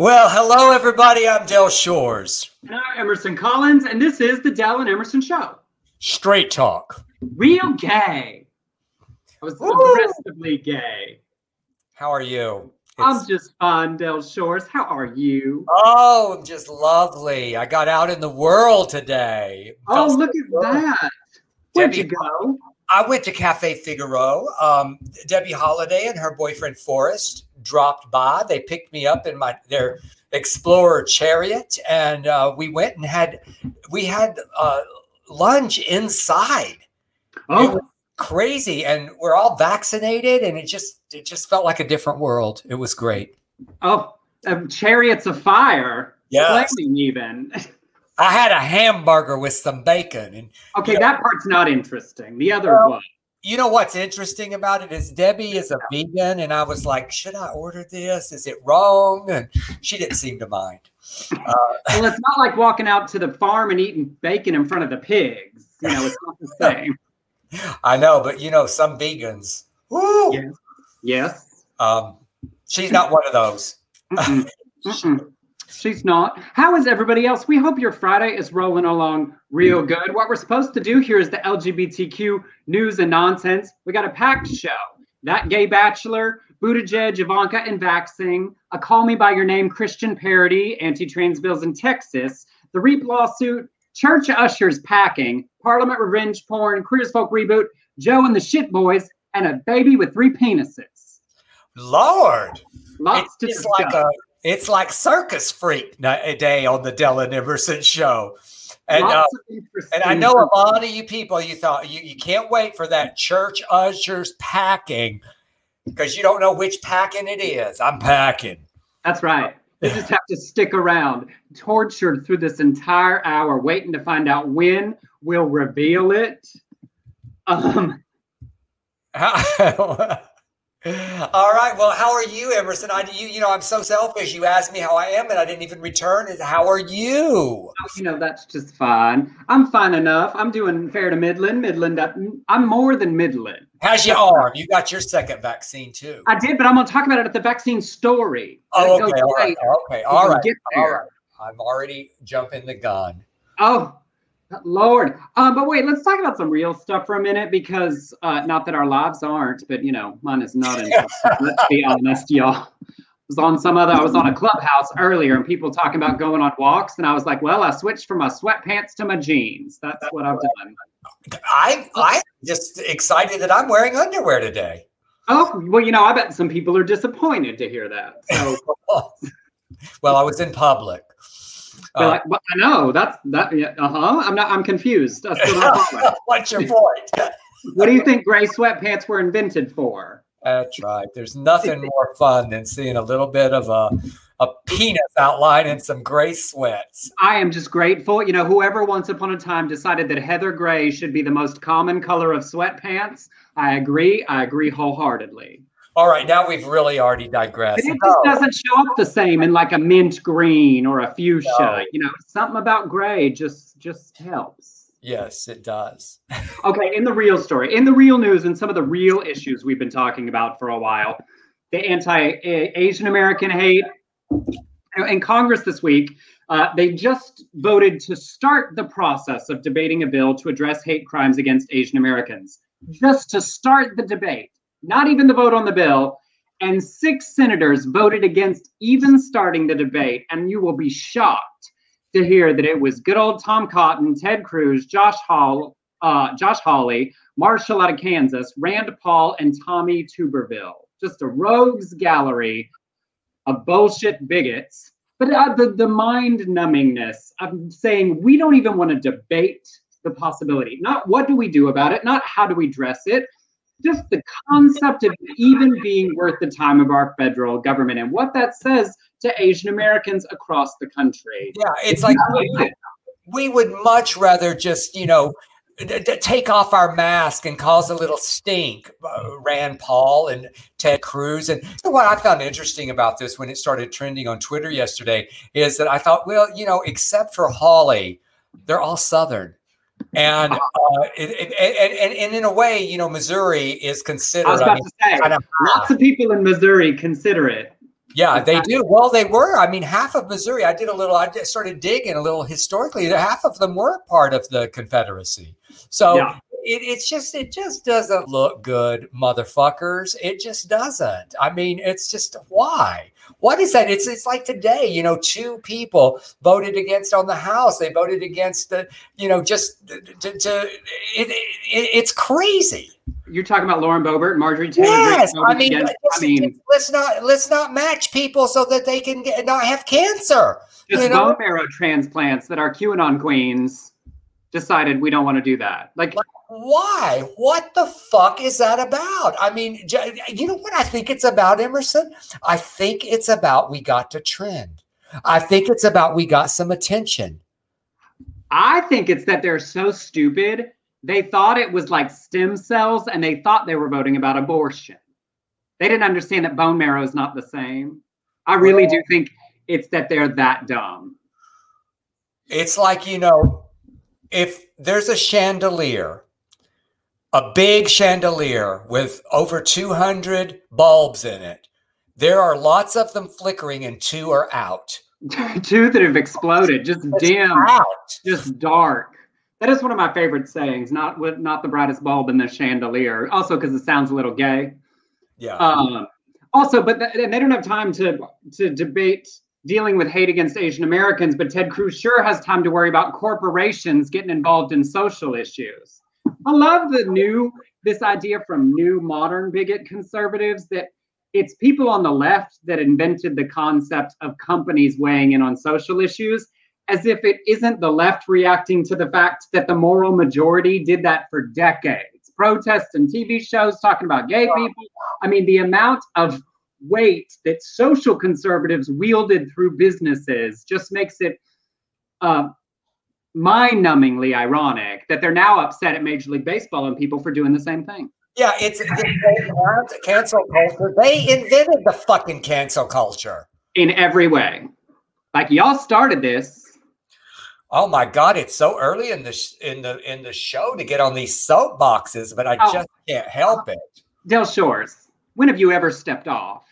Well, hello, everybody. I'm Del Shores. And I'm Emerson Collins, and this is the Del and Emerson Show. Straight talk. Real gay. I was Woo! aggressively gay. How are you? I'm just fine, Del Shores. How are you? oh, I'm just lovely. I got out in the world today. Oh, look at that. Where'd you go? I went to Cafe Figaro. Um, Debbie Holiday and her boyfriend Forrest dropped by. They picked me up in my their Explorer chariot, and uh, we went and had we had uh, lunch inside. It Oh, was crazy, and we're all vaccinated, and it just it just felt like a different world. It was great. oh, um, chariots of fire. Flaming even. I had a hamburger with some bacon, and Okay, that part's not interesting. The other Well- one. you know what's interesting about it is Debbie is a vegan, and I was like, should I order this? Is it wrong? And she didn't seem to mind. Uh, Well, it's not like walking out to the farm and eating bacon in front of the pigs. You know, it's not the same. I know, but you know, some vegans. Woo! Yes. Yes. Um, she's not one of those. Mm-mm. Mm-mm. She's not. How is everybody else? We hope your Friday is rolling along real mm. good. What we're supposed to do here is the LGBTQ news and nonsense. We got a packed show. That gay bachelor, Buttigieg, Ivanka, and Vaxxing, a Call Me By Your Name Christian parody, anti-trans bills in Texas, the REAP lawsuit, church ushers packing, Parliament revenge porn, Queer as Folk reboot, Joe and the Shit Boys, and a baby with three penises. Lord, Lots to discuss. like a it's like circus freak day on the Del and Emerson show. And uh, and I know a lot of you people, you thought you, you can't wait for that church ushers packing because you don't know which packing it is. I'm packing. That's right. You just have to stick around, tortured through this entire hour, waiting to find out when we'll reveal it. Um, All right. Well, how are you, Emerson? I you you know I'm so selfish. You asked me how I am, and I didn't even return. How are you? Oh, you know, that's just fine. I'm fine enough. I'm doing fair to Midland. Midland, uh, I'm more than Midland. How's your arm? You got your second vaccine too. I did, but I'm going to talk about it at the vaccine story. Oh, okay. All right. Okay. All. Get there. right. I'm already jumping the gun. Oh, Lord. Um, but wait, let's talk about some real stuff for a minute because uh, not that our lives aren't, but you know, mine is not interesting. let's be honest, y'all. I was on some other, I was on a clubhouse earlier and people talking about going on walks, and I was like, well, I switched from my sweatpants to my jeans. That's what I've done. I I'm just excited that I'm wearing underwear today. Oh, well, you know, I bet some people are disappointed to hear that. So well, I was in public. They're Uh, like, well, I know that's that. Yeah, uh huh. I'm not. I'm confused. I still don't follow. what's your point? what do you think gray sweatpants were invented for? That's right. There's nothing more fun than seeing a little bit of a a penis outline and some gray sweats. I am just grateful. You know, whoever once upon a time decided that heather gray should be the most common color of sweatpants, I agree. I agree wholeheartedly. All right, now we've really already digressed. But it just doesn't show up the same in like a mint green or a fuchsia. No. You know, something about gray just just helps. Yes, it does. Okay, in the real story, in the real news, and some of the real issues we've been talking about for a while, the anti-Asian American hate. In Congress this week, uh, they just voted to start the process of debating a bill to address hate crimes against Asian Americans. Just to start the debate, not even the vote on the bill. And six senators voted against even starting the debate. And you will be shocked to hear that it was good old Tom Cotton, Ted Cruz, Josh Hall, uh, Josh Hawley, Marshall out of Kansas, Rand Paul, and Tommy Tuberville. Just a rogues gallery of bullshit bigots. But uh, the, the mind numbingness of saying we don't even want to debate the possibility. Not what do we do about it, not how do we dress it, just the concept of even being worth the time of our federal government and what that says to Asian Americans across the country. Yeah, it's like we, we would much rather just, you know, d- d- take off our mask and cause a little stink, uh, Rand Paul and Ted Cruz. And what I found interesting about this when it started trending on Twitter yesterday is that I thought, well, you know, except for Hawley, they're all Southern. And, uh, it, it, and, and, and in a way, you know, Missouri is considered. I was I about mean, to say, kind of lots of people in Missouri consider it Yeah, they do. Well, they were. I mean, half of Missouri. I did a little. I started digging a little historically. Half of them were part of the Confederacy. So yeah. it, it's just it just doesn't look good, motherfuckers. It just doesn't. I mean, it's just why. What is that? It's it's like today. You know, two people voted against on the House. They voted against the. You know, just to, to it, it, it's crazy you're talking about Lauren Boebert, Marjorie Taylor Yes, I mean, I mean, let's not let's not match people so that they can get, not have cancer. Just you know? bone marrow transplants that our QAnon queens decided we don't want to do that. Like, why? What the fuck is that about? I mean, you know what I think it's about, Emerson? I think it's about we got to trend. I think it's about we got some attention. I think it's that they're so stupid they thought it was like stem cells and they thought they were voting about abortion. They didn't understand that bone marrow is not the same. I really do think it's that they're that dumb. It's like, you know, if there's a chandelier, a big chandelier with over 200 bulbs in it, there are lots of them flickering and two are out. two that have exploded, just it's dim, out. just dark. That is one of my favorite sayings. Not with not the brightest bulb in the chandelier. Also, because it sounds a little gay. Yeah. Um, also, but th- they don't have time to to debate dealing with hate against Asian Americans. But Ted Cruz sure has time to worry about corporations getting involved in social issues. I love the new this idea from new modern bigot conservatives that it's people on the left that invented the concept of companies weighing in on social issues as if it isn't the left reacting to the fact that the moral majority did that for decades. Protests and TV shows talking about gay people. I mean, the amount of weight that social conservatives wielded through businesses just makes it uh, mind-numbingly ironic that they're now upset at Major League Baseball and people for doing the same thing. Yeah, it's, it's cancel culture. They invented the fucking cancel culture in every way. Like y'all started this, Oh my God! It's so early in the sh- in the in the show to get on these soapboxes, but I oh. just can't help it. Del Shores, when have you ever stepped off?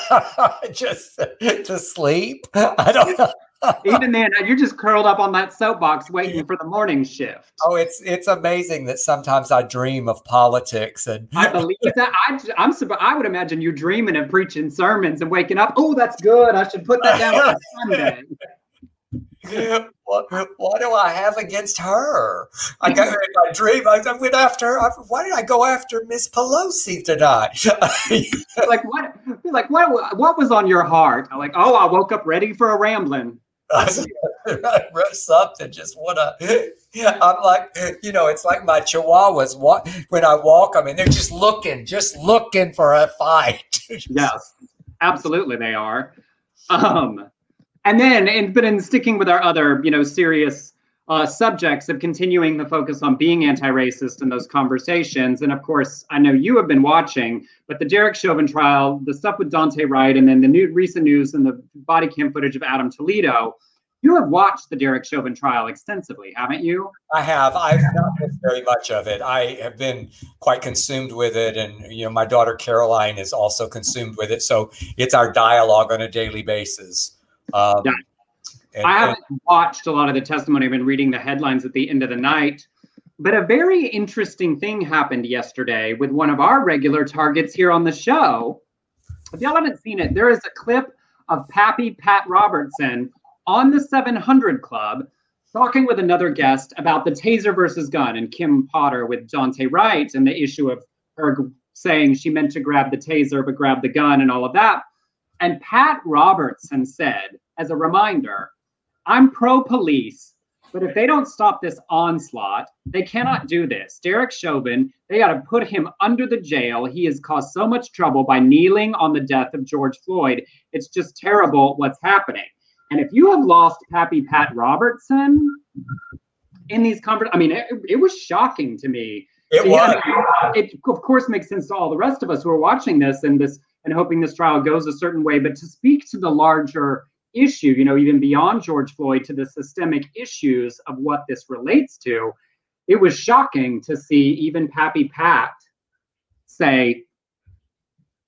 just to sleep. I don't know. Even then, uh, you're just curled up on that soapbox waiting for the morning shift. Oh, it's it's amazing that sometimes I dream of politics and I believe that. I, I'm I would imagine you dreaming of preaching sermons and waking up. Oh, that's good. I should put that down on Sunday what, what do I have against her? I got her in my dream. I went after. Her. Why did I go after Miss Pelosi tonight? like what? Like what? What was on your heart? I'm like, oh, I woke up ready for a rambling. Something. Just wanna. I'm like, you know, it's like my chihuahuas. What when I walk, I mean, they're just looking, just looking for a fight. yes, absolutely, they are. Um, and then, and but in sticking with our other, you know, serious uh, subjects of continuing the focus on being anti-racist in those conversations, and of course, I know you have been watching, but the Derek Chauvin trial, the stuff with Daunte Wright, and then the new recent news and the body cam footage of Adam Toledo. You have watched the Derek Chauvin trial extensively, haven't you? I have. I've not missed very much of it. I have been quite consumed with it, and you know, my daughter Caroline is also consumed with it. So it's our dialogue on a daily basis. Um, yeah. And, I haven't and, watched a lot of the testimony. I've been reading the headlines at the end of the night. But a very interesting thing happened yesterday with one of our regular targets here on the show. If y'all haven't seen it, there is a clip of Pappy Pat Robertson on the 700 Club talking with another guest about the taser versus gun and Kim Potter with Daunte Wright and the issue of her saying she meant to grab the taser but grab the gun and all of that. And Pat Robertson said, as a reminder, I'm pro police, but if they don't stop this onslaught, they cannot do this. Derek Chauvin, they got to put him under the jail. He has caused so much trouble by kneeling on the death of George Floyd. It's just terrible what's happening. And if you have lost Pappy Pat Robertson in these conversations, I mean, it, it, was shocking to me. It was. it, of course, makes sense to all the rest of us who are watching this and this and hoping this trial goes a certain way. But to speak to the larger issue, you know, even beyond George Floyd, to the systemic issues of what this relates to, it was shocking to see even Pappy Pat say,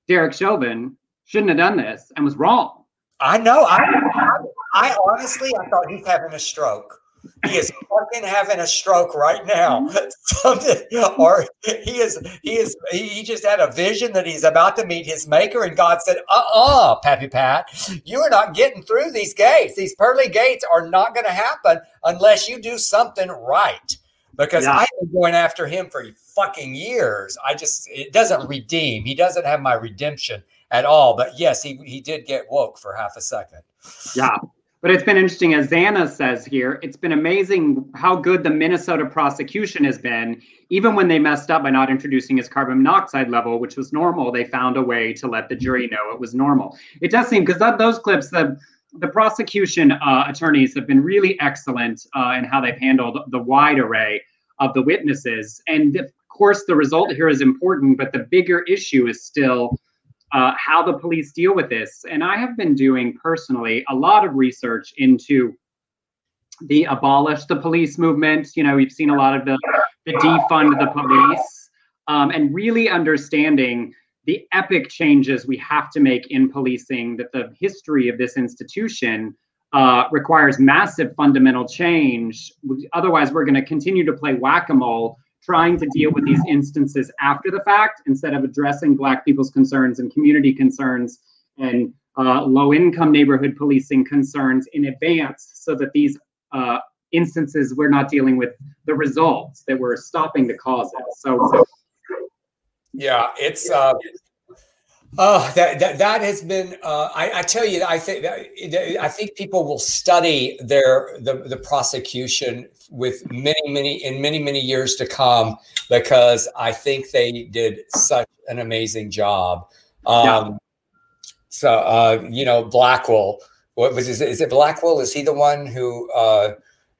Derek Chauvin, shouldn't have done this and was wrong. I know. I, I, I honestly, I thought he's having a stroke. He is fucking having a stroke right now. Something, or he is, he is, he just had a vision that he's about to meet his maker, and God said, "Uh, uh-uh, uh Pappy Pat, you are not getting through these gates. These pearly gates are not going to happen unless you do something right." Because yeah. I've been going after him for fucking years. I just it doesn't redeem. He doesn't have my redemption at all. But yes, he he did get woke for half a second. Yeah. But it's been interesting, as Xana says here, it's been amazing how good the Minnesota prosecution has been. Even when they messed up by not introducing his carbon monoxide level, which was normal, they found a way to let the jury know it was normal. It does seem, because those clips, the, the prosecution uh, attorneys have been really excellent uh, in how they've handled the wide array of the witnesses. And of course, the result here is important, but the bigger issue is still uh, how the police deal with this. And I have been doing personally a lot of research into the abolish the police movement. You know, we've seen a lot of the, the defund the police um, and really understanding the epic changes we have to make in policing, that the history of this institution uh, requires massive fundamental change. Otherwise, we're going to continue to play whack a mole trying to deal with these instances after the fact instead of addressing Black people's concerns and community concerns and uh, low income neighborhood policing concerns in advance so that these uh, instances we're not dealing with the results that we're stopping the causes. So, so yeah, it's uh, Oh, that that, that has been. Uh, I, I, tell you, I think I think people will study their the, the prosecution with many many in many many years to come because I think they did such an amazing job. Um, yeah. So uh, you know, Blackwell. What was is it, is it Blackwell? Is he the one who? Uh,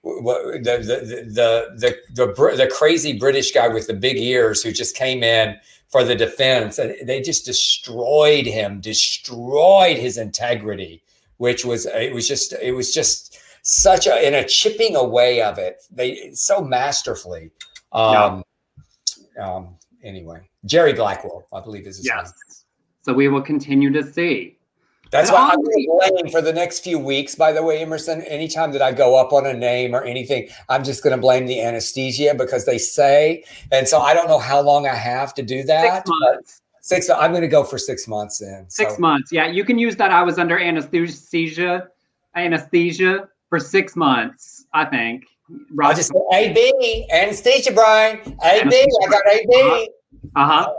the, the, the the the the crazy British guy with the big ears who just came in for the defense. And they just destroyed him, destroyed his integrity, which was it was just it was just such a in a chipping away of it. They so masterfully. Um, yeah. um anyway, Jerry Blackwell, I believe is his yes. name. So we will continue to see. That's why I'm blaming for the next few weeks. By the way, Emerson, anytime that I go up on a name or anything, I'm just going to blame the anesthesia because they say, and so I don't know how long I have to do that. Six months. Six. I'm going to go for six months then. Six so. months. Yeah, you can use that. I was under anesthesia, anesthesia for six months. I think. Right. I'll just say AB anesthesia, Brian. AB. I got AB. Uh huh.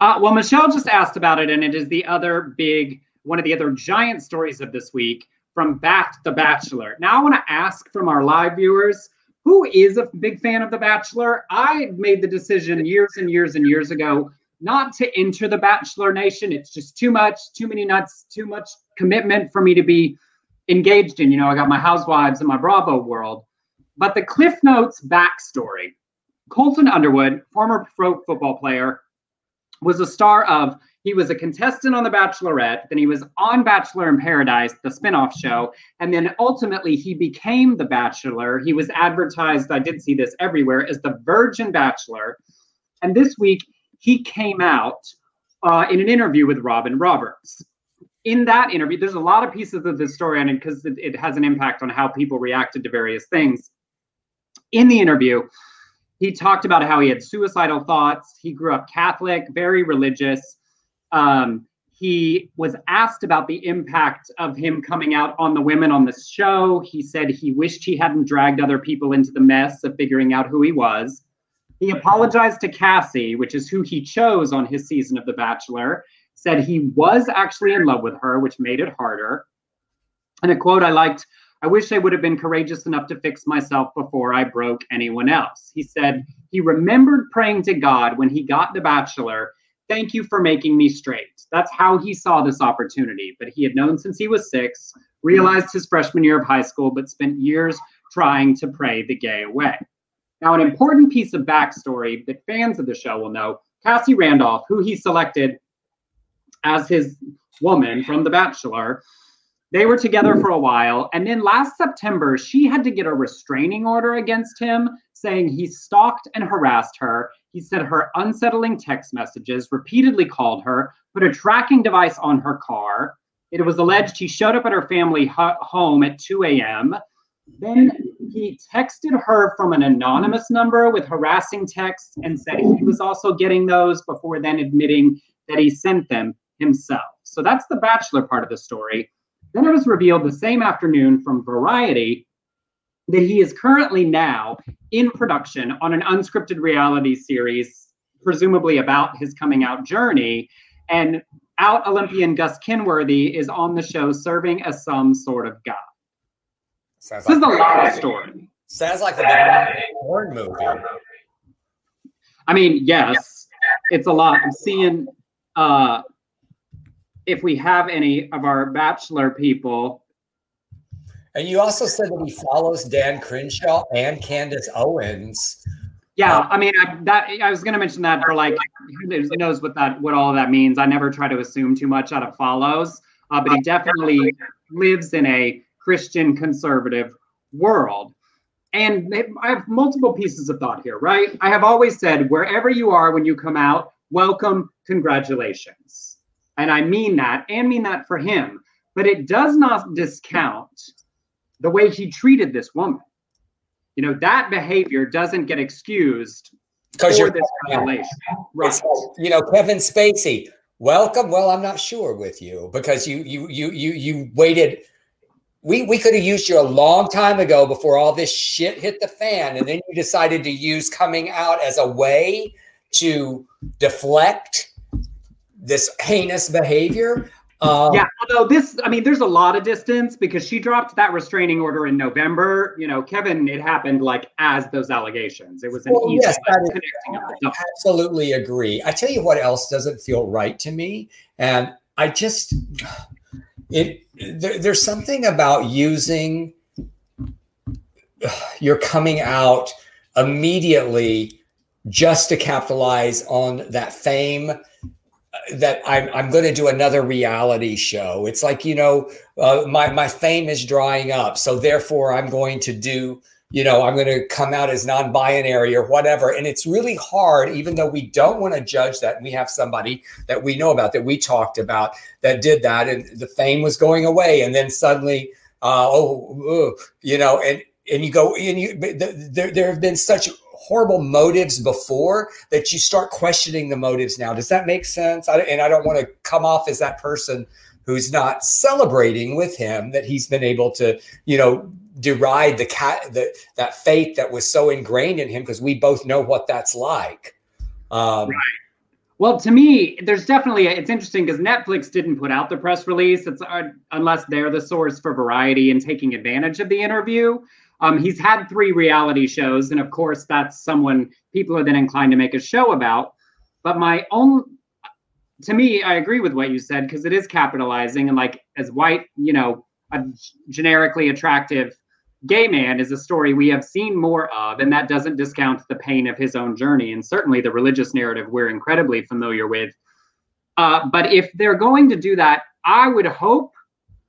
Uh, well, Michelle just asked about it, and it is the other big one of the other giant stories of this week from Bat the Bachelor. Now, I want to ask from our live viewers who is a big fan of The Bachelor? I made the decision years and years and years ago not to enter the Bachelor Nation. It's just too much, too many nuts, too much commitment for me to be engaged in. You know, I got my housewives and my Bravo world. But the Cliff Notes backstory Colton Underwood, former pro football player, was a star of he was a contestant on The Bachelorette, then he was on Bachelor in Paradise, the spinoff show, and then ultimately he became The Bachelor. He was advertised, I did see this everywhere, as the Virgin Bachelor. And this week he came out uh, in an interview with Robin Roberts. In that interview, there's a lot of pieces of this story on it because it, it has an impact on how people reacted to various things. In the interview, he talked about how he had suicidal thoughts. He grew up Catholic, very religious. Um, he was asked about the impact of him coming out on the women on the show. He said he wished he hadn't dragged other people into the mess of figuring out who he was. He apologized to Cassie, which is who he chose on his season of The Bachelor, said he was actually in love with her, which made it harder. And a quote I liked I wish I would have been courageous enough to fix myself before I broke anyone else. He said he remembered praying to God when he got The Bachelor Thank you for making me straight. That's how he saw this opportunity. But he had known since he was six, realized his freshman year of high school, but spent years trying to pray the gay away. Now, an important piece of backstory that fans of the show will know Cassie Randolph, who he selected as his woman from The Bachelor, They were together for a while. And then last September, she had to get a restraining order against him, saying he stalked and harassed her. He sent her unsettling text messages, repeatedly called her, put a tracking device on her car. It was alleged he showed up at her family home at 2 a.m. Then he texted her from an anonymous number with harassing texts and said he was also getting those before then admitting that he sent them himself. So that's the Bachelor part of the story. Then it was revealed the same afternoon from Variety that he is currently now in production on an unscripted reality series, presumably about his coming out journey. And out Olympian Gus Kenworthy is on the show serving as some sort of god. Sounds this like is a lot of story. Sounds like a porn movie. I mean, yes, it's a lot. I'm seeing uh, if we have any of our bachelor people. And you also said that he follows Dan Crenshaw and Candace Owens. Yeah, I mean I, that I was going to mention that for like who knows what that what all that means. I never try to assume too much out of follows, uh, but he definitely lives in a Christian conservative world. And I have multiple pieces of thought here, right? I have always said wherever you are when you come out, welcome, congratulations. And I mean that and mean that for him. But it does not discount the way he treated this woman. You know, that behavior doesn't get excused because you're this violation. Right. you know, Kevin Spacey, welcome. Well, I'm not sure with you because you you you you you waited we we could have used you a long time ago before all this shit hit the fan and then you decided to use coming out as a way to deflect this heinous behavior um, yeah although this i mean there's a lot of distance because she dropped that restraining order in november. You know kevin it happened like as those allegations. It was an well, easy yes, I absolutely agree. I tell you what else doesn't feel right to me and i just it there, there's something about using your coming out immediately just to capitalize on that fame that I'm, I'm going to do another reality show. It's like, you know, uh, my, my fame is drying up. So therefore I'm going to do you know, I'm going to come out as non binary or whatever. And it's really hard, even though we don't want to judge that. We have somebody that we know about that we talked about that did that, and the fame was going away. And then suddenly, uh, oh, you know, and, and you go, and you, there, there have been such horrible motives before that you start questioning the motives now. Does that make sense? I, and I don't want to come off as that person who's not celebrating with him that he's been able to, you know, deride the cat the, that faith that was so ingrained in him because we both know what that's like. Um, right. Well, to me, there's definitely it's interesting because Netflix didn't put out the press release. It's uh, unless they're the source for Variety and taking advantage of the interview. Um, he's had three reality shows, and of course, that's someone people are then inclined to make a show about. But my own, to me, I agree with what you said because it is capitalizing and like as white, you know, a generically attractive gay man is a story we have seen more of, and that doesn't discount the pain of his own journey and certainly the religious narrative we're incredibly familiar with. Uh, but if they're going to do that, I would hope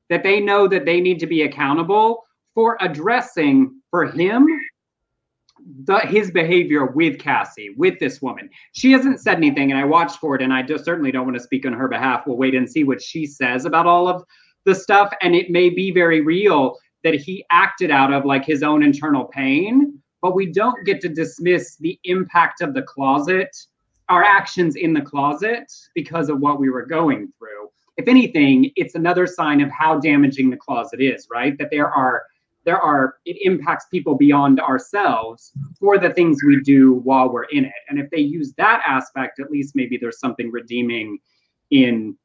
that they know that they need to be accountable for addressing for him the, his behavior with Cassie, with this woman. She hasn't said anything, and I watched for it, and I just certainly don't want to speak on her behalf. We'll wait and see what she says about all of the stuff, and it may be very real that he acted out of like his own internal pain, but we don't get to dismiss the impact of the closet, our actions in the closet because of what we were going through. If anything, it's another sign of how damaging the closet is, right? That there are there are it impacts people beyond ourselves for the things we do while we're in it. And if they use that aspect, at least maybe there's something redeeming in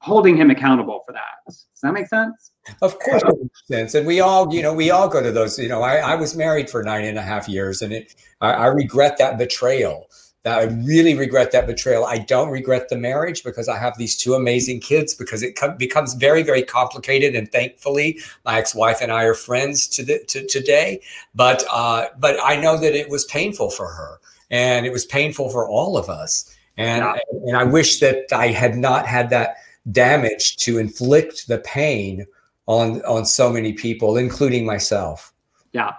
holding him accountable for that. Does that make sense? Of course, it makes sense. And we all, you know, we all go to those. You know, I, I was married for nine and a half years, and it, I, I regret that betrayal. That I really regret that betrayal. I don't regret the marriage because I have these two amazing kids. Because it co- becomes very, very complicated, and thankfully, my ex-wife and I are friends to the to today. But uh, but I know that it was painful for her, and it was painful for all of us. And yeah. and I wish that I had not had that damage to inflict the pain on on so many people, including myself. Yeah,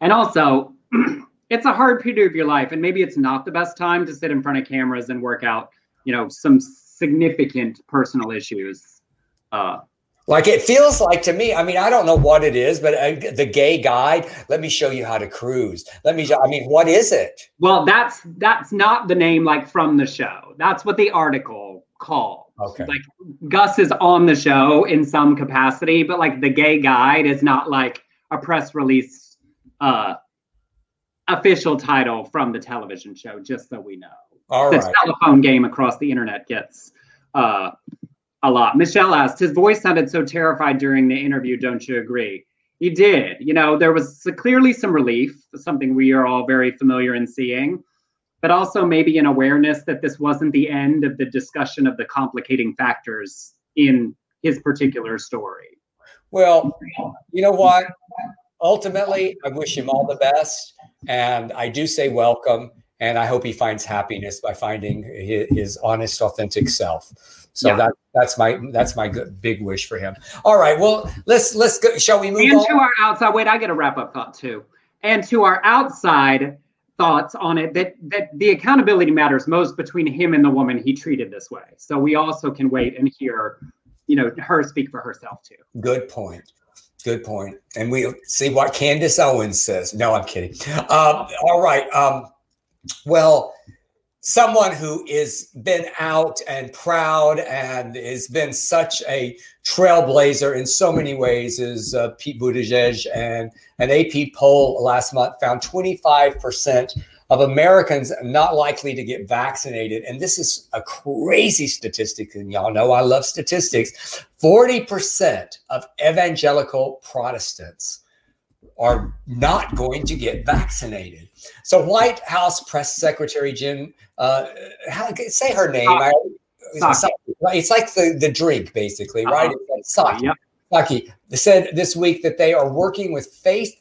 and also. it's a hard period of your life and maybe it's not the best time to sit in front of cameras and work out you know some significant personal issues uh, like it feels like to me, I mean, I don't know what it is, but uh, the gay guide, let me show you how to cruise. Let me, I mean, what is it? Well, that's that's not the name like from the show. That's what the article called. Okay. Like Gus is on the show in some capacity, but like the gay guide is not like a press release uh official title from the television show, just so we know. All the right. telephone game across the internet gets uh a lot. Michelle asked, his voice sounded so terrified during the interview. Don't you agree? He did. You know, there was clearly some relief, something we are all very familiar in seeing, but also maybe an awareness that this wasn't the end of the discussion of the complicating factors in his particular story. Well, you know what? Ultimately, I wish him all the best. And I do say welcome. And I hope he finds happiness by finding his, his honest, authentic self. So Yeah. that that's my that's my good, big wish for him. All right. Well, let's let's go. Shall we move and on? to our outside wait i get a wrap up thought too and to our outside thoughts on it that that the accountability matters most between him and the woman he treated this way so we also can wait and hear you know her speak for herself too Good point. Good point. And we see what Candace Owens says. No, I'm kidding. Um, all right. Um, well, someone who is been out and proud and has been such a trailblazer in so many ways is uh, Pete Buttigieg. And an AP poll last month found 25% of Americans not likely to get vaccinated. And this is a crazy statistic. And y'all know I love statistics. 40% of evangelical Protestants are not going to get vaccinated. So, White House Press Secretary Jim, uh, how, say her name. I, Psaki. it's like the, the drink, basically, right? Uh-huh. It's like sake. Yep. Psaki said this week that they are working with faith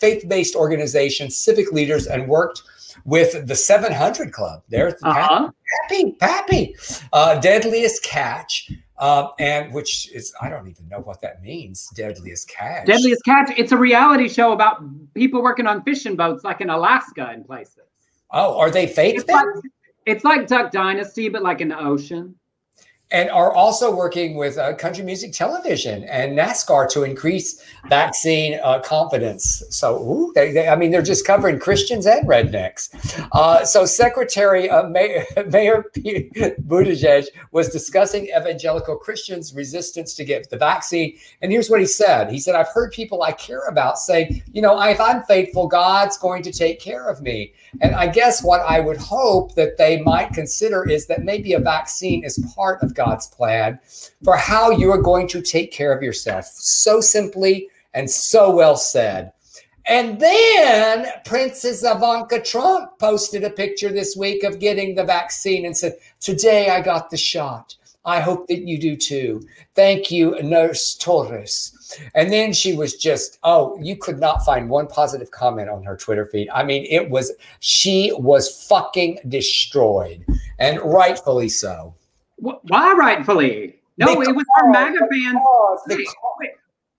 faith-based organizations, civic leaders, and worked with the 700 Club. There's the uh-huh. Pappy, Pappy, uh, Deadliest Catch, uh, and which is I don't even know what that means. Deadliest Catch. deadliest catch it's a reality show about people working on fishing boats like in alaska and places Oh, are they fake? it's like, it's like duck dynasty but like in the ocean and are also working with uh, country music television and NASCAR to increase vaccine uh, confidence. So, ooh, they, they, I mean, they're just covering Christians and rednecks. Uh, so, Secretary uh, Mayor, Mayor Pete Buttigieg was discussing evangelical Christians' resistance to get the vaccine. And here's what he said He said, I've heard people I care about say, you know, if I'm faithful, God's going to take care of me. And I guess what I would hope that they might consider is that maybe a vaccine is part of God's plan for how you are going to take care of yourself. So simply and so well said. And then Princess Ivanka Trump posted a picture this week of getting the vaccine and said, Today I got the shot. I hope that you do too. Thank you, Nurse Torres. And then she was just, oh, you could not find one positive comment on her Twitter feed. I mean, it was, she was fucking destroyed, and rightfully so. Wh- why rightfully no it was her maga fans wait, wait,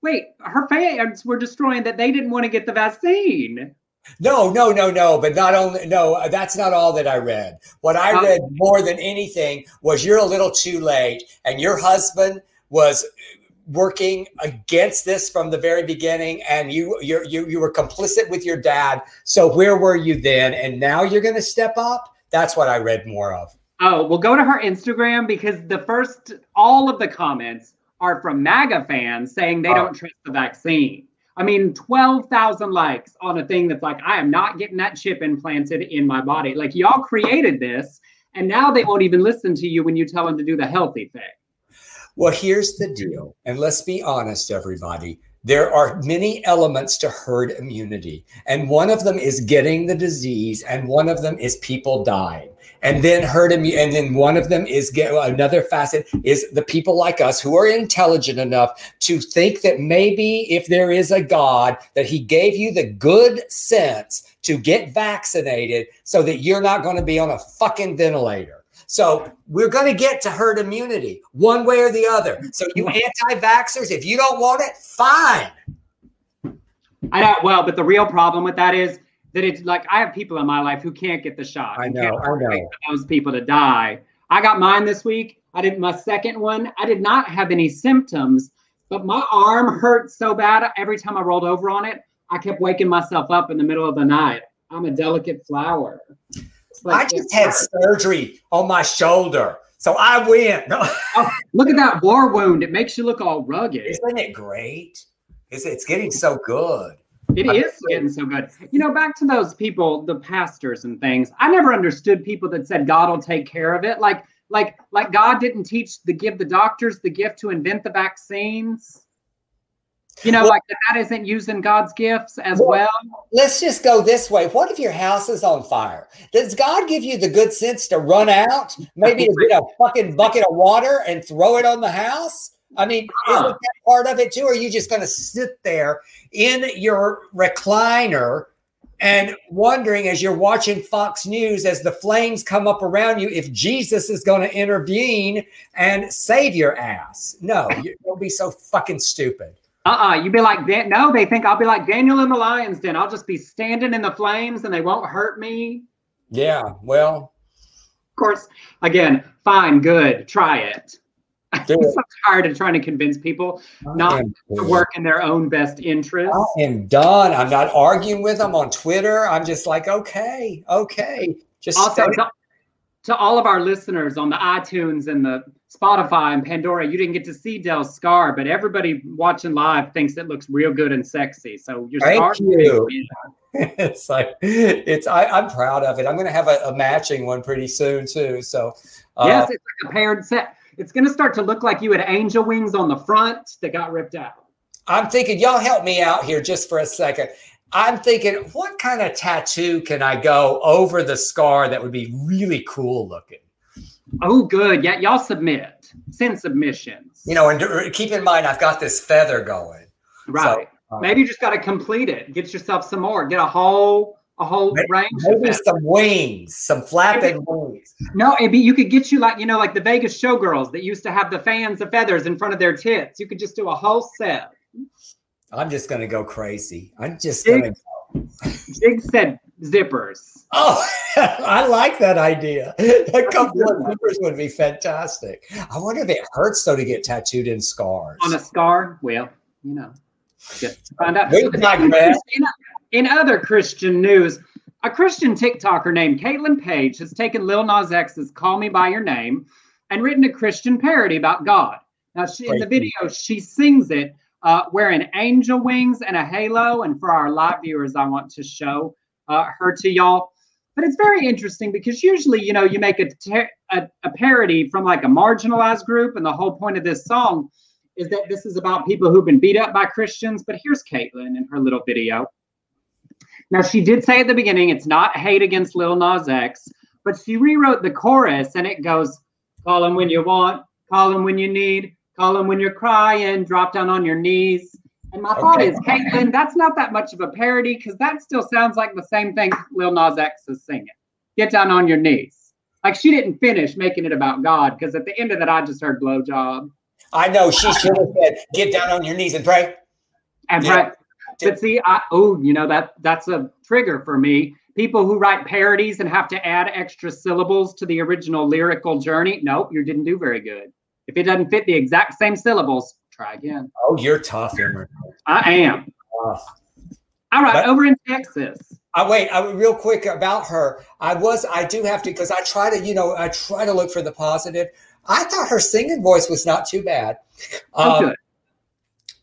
wait, her fans were destroying that they didn't want to get the vaccine. No, no, no, no. But not only, no, that's not all that I read. What I Oh. read more than anything was you're a little too late, and your husband was working against this from the very beginning, and you you you you were complicit with your dad. So where were you then? And now you're going to step up. That's what I read more of. Oh, well, go to her Instagram because the first, all of the comments are from MAGA fans saying they Oh. don't trust the vaccine. I mean, 12,000 likes on a thing that's like, I am not getting that chip implanted in my body. Like, y'all created this, and now they won't even listen to you when you tell them to do the healthy thing. Well, here's the deal, and let's be honest, everybody. There are many elements to herd immunity, and one of them is getting the disease, and one of them is people dying. And then herd immunity, and then one of them is get another facet is the people like us who are intelligent enough to think that maybe if there is a God, that He gave you the good sense to get vaccinated so that you're not going to be on a fucking ventilator. So we're going to get to herd immunity one way or the other. So you anti-vaxxers, if you don't want it, fine. I know. Well, but the real problem with that is that it's like I have people in my life who can't get the shot. I know. I know. Those people to die. I got mine this week. I did my second one. I did not have any symptoms, but my arm hurt so bad every time I rolled over on it. I kept waking myself up in the middle of the night. I'm a delicate flower. Like I just had surgery on my shoulder. So I win. oh, look at that war wound. It makes you look all rugged. Isn't it great? It's, it's getting so good. It is getting so good. You know, back to those people, the pastors and things. I never understood people that said God will take care of it. Like, like, like God didn't teach the give the doctors the gift to invent the vaccines. You know, well, like that isn't using God's gifts as well, well, Let's just go this way. What if your house is on fire? Does God give you the good sense to run out, maybe to get a fucking bucket of water and throw it on the house? I mean, isn't that part of it too? Or are you just going to sit there in your recliner and wondering as you're watching Fox News as the flames come up around you if Jesus is going to intervene and save your ass? No, you don't be so fucking stupid. Uh-uh. You'd be like, no, they think I'll be like Daniel in the lion's den. I'll just be standing in the flames and they won't hurt me. Yeah, well. Of course, again, fine, good, try it. I'm so tired of trying to convince people not to work in their own best interest. I am done. I'm not arguing with them on Twitter. I'm just like, okay, okay. Just also to, to all of our listeners on the iTunes and the Spotify and Pandora, you didn't get to see Del's scar, but everybody watching live thinks it looks real good and sexy. So your Thank scar. You. it's like it's I, am proud of it. I'm going to have a, a, matching one pretty soon too. So uh, yes, it's like a paired set. It's going to start to look like you had angel wings on the front that got ripped out. I'm thinking, y'all help me out here just for a second. I'm thinking, what kind of tattoo can I go over the scar that would be really cool looking? Oh, good. Yeah, y'all submit. Send submissions. You know, and keep in mind, I've got this feather going. Right. So, uh, Maybe you just got to complete it. Get yourself some more. Get a whole a whole maybe, range. Maybe some wings, some flapping wings. No, be, you could get you like you know like the Vegas showgirls that used to have the fans of feathers in front of their tits. You could just do a whole set. I'm just gonna go crazy. I'm just Jig, gonna. Jig said zippers. Oh, I like that idea. A couple of zippers would be fantastic. I wonder if it hurts though to get tattooed in scars. On a scar, well, you know, just find out. In other Christian news, a Christian TikToker named Caitlin Page has taken Lil Nas X's "Call Me by Your Name" and written a Christian parody about God. Now, she, in the video, she sings it uh, wearing angel wings and a halo. And for our live viewers, I want to show uh, her to y'all. But it's very interesting because usually, you know, you make a, a, a parody from like a marginalized group, and the whole point of this song is that this is about people who've been beat up by Christians. But here's Caitlin in her little video. Now, she did say at the beginning it's not hate against Lil Nas X, but she rewrote the chorus and it goes, Call him when you want, call him when you need, call him when you're crying, drop down on your knees. And my okay. thought is, Caitlin, that's not that much of a parody because that still sounds like the same thing Lil Nas X is singing. Get down on your knees. Like she didn't finish making it about God because at the end of that, I just heard blowjob. I know she should have said, "Get down on your knees and pray." And pray. But see, I, oh, you know that that's a trigger for me. People who write parodies and have to add extra syllables to the original lyrical journey. Nope, you didn't do very good. If it doesn't fit the exact same syllables, try again. Oh, you're tough, Emmer. I am. All right, but, over in Texas. I wait. I real quick about her. I was. I do have to because I try to. You know, I try to look for the positive. I thought her singing voice was not too bad. Oh, um, good.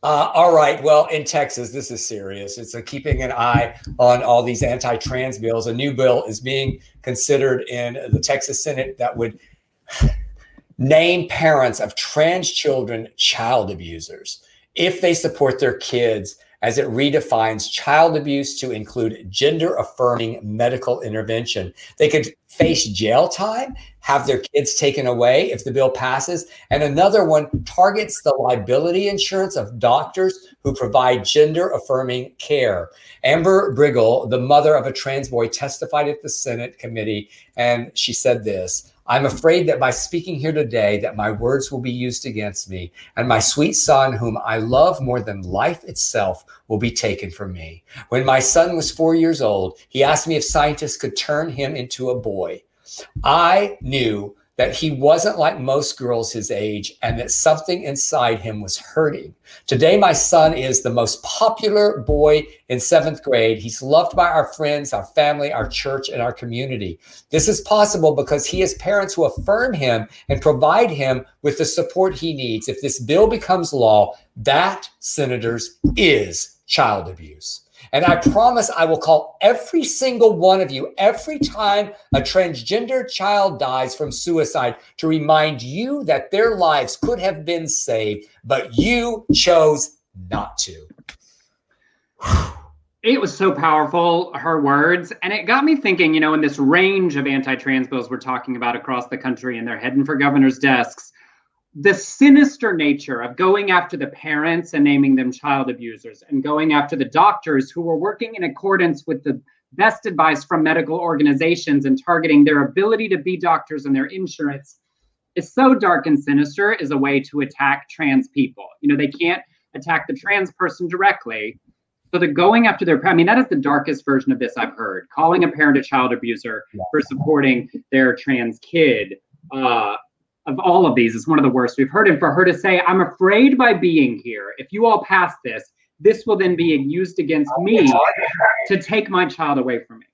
Uh, all right. Well, in Texas, this is serious. It's a keeping an eye on all these anti-trans bills. A new bill is being considered in the Texas Senate that would name parents of trans children child abusers if they support their kids as it redefines child abuse to include gender affirming medical intervention. They could face jail time, have their kids taken away if the bill passes. And another one targets the liability insurance of doctors who provide gender affirming care. Amber Briggle, the mother of a trans boy, testified at the Senate committee, and she said this I'm afraid that by speaking here today that my words will be used against me and my sweet son whom I love more than life itself will be taken from me. When my son was 4 years old, he asked me if scientists could turn him into a boy. I knew that he wasn't like most girls his age and that something inside him was hurting. Today, my son is the most popular boy in seventh grade. He's loved by our friends, our family, our church, and our community. This is possible because he has parents who affirm him and provide him with the support he needs. If this bill becomes law, that, senators, is child abuse. And I promise I will call every single one of you every time a transgender child dies from suicide to remind you that their lives could have been saved, but you chose not to. It was so powerful, her words. And it got me thinking, you know, in this range of anti trans bills we're talking about across the country and they're heading for governor's desks the sinister nature of going after the parents and naming them child abusers and going after the doctors who were working in accordance with the best advice from medical organizations and targeting their ability to be doctors and their insurance is so dark and sinister is a way to attack trans people. You know, they can't attack the trans person directly. So they're going after their, I mean, that is the darkest version of this I've heard. Calling a parent a child abuser for supporting their trans kid. Uh, of all of these is one of the worst we've heard. And for her to say, I'm afraid by being here, if you all pass this, this will then be used against me to take my child away from me.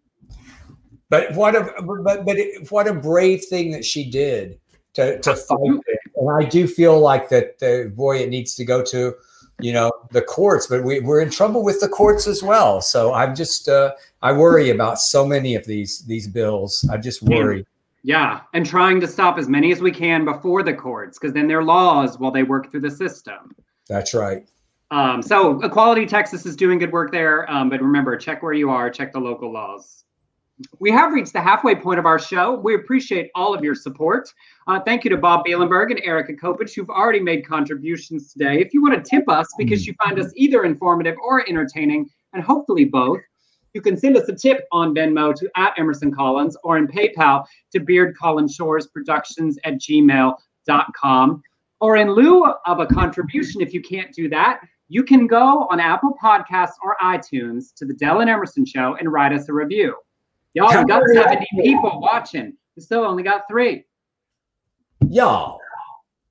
But what a but but it, what a brave thing that she did to to fight it. And I do feel like that the boy, it needs to go to you know the courts, but we, we're in trouble with the courts as well. So I'm just uh, I worry about so many of these these bills. I just worry. Yeah, and trying to stop as many as we can before the courts, because then they're laws while they work through the system. That's right. Um, so Equality Texas is doing good work there, um, but remember, check where you are, check the local laws. We have reached the halfway point of our show. We appreciate all of your support. Uh, thank you to Bob Bielenberg and Erica Kopich, who've already made contributions today. If you want to tip us because you find us either informative or entertaining, and hopefully both, you can send us a tip on Venmo to at Emerson Collins or in PayPal to Beard Collins Shores Productions at gmail.com. Or in lieu of a contribution, if you can't do that, you can go on Apple Podcasts or iTunes to the Del and Emerson Show and write us a review. Y'all we got 70 people watching. We still only got three. Y'all.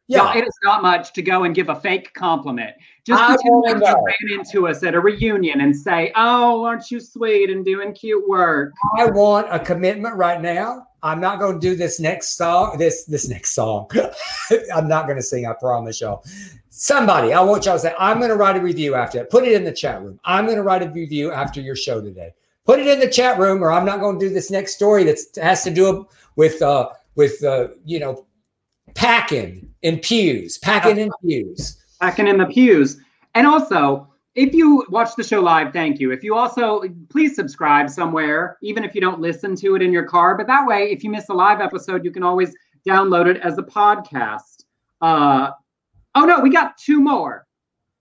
Yeah, it is not much to go and give a fake compliment. Just pretend like you ran into us at a reunion and say, "Oh, aren't you sweet and doing cute work?" I want a commitment right now. I'm not going to do this next song. This this next song. I'm not going to sing. I promise y'all. Somebody, I want y'all to say, "I'm going to write a review after it." Put it in the chat room. I'm going to write a review after your show today. Put it in the chat room, or I'm not going to do this next story that has to do with uh, with uh, you know packing in pews, packing in pews, packing in the pews. And also, if you watch the show live, thank you. If you also please subscribe somewhere, even if you don't listen to it in your car. But that way, if you miss a live episode, you can always download it as a podcast. Uh, oh no, we got two more.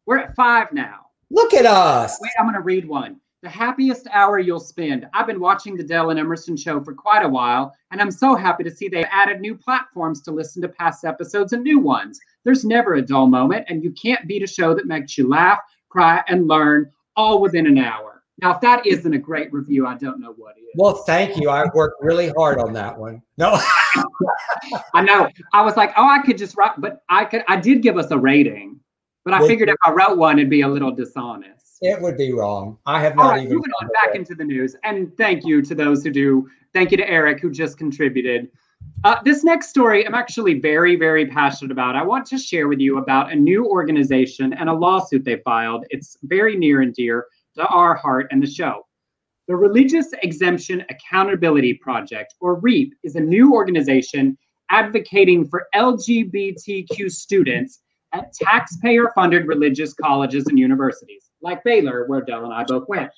We're at five now. Look at us. Wait, I'm going to read one the happiest hour you'll spend. I've been watching the Del and Emerson show for quite a while, and I'm so happy to see they added new platforms to listen to past episodes and new ones. There's never a dull moment, and you can't beat a show that makes you laugh, cry, and learn all within an hour. Now, if that isn't a great review, I don't know what is. Well, thank you. I worked really hard on that one. No, I know. I was like, oh, I could just write, but I could. I did give us a rating, but I figured if I wrote one, it'd be a little dishonest. It would be wrong. I have not right, even. Moving on back into the news, and thank you to those who do. Thank you to Eric who just contributed. Uh, this next story, I'm actually very, very passionate about. I want to share with you about a new organization and a lawsuit they filed. It's very near and dear to our heart and the show. The Religious Exemption Accountability Project, or REAP, is a new organization advocating for LGBTQ students at taxpayer funded religious colleges and universities like Baylor, where Del and I both went.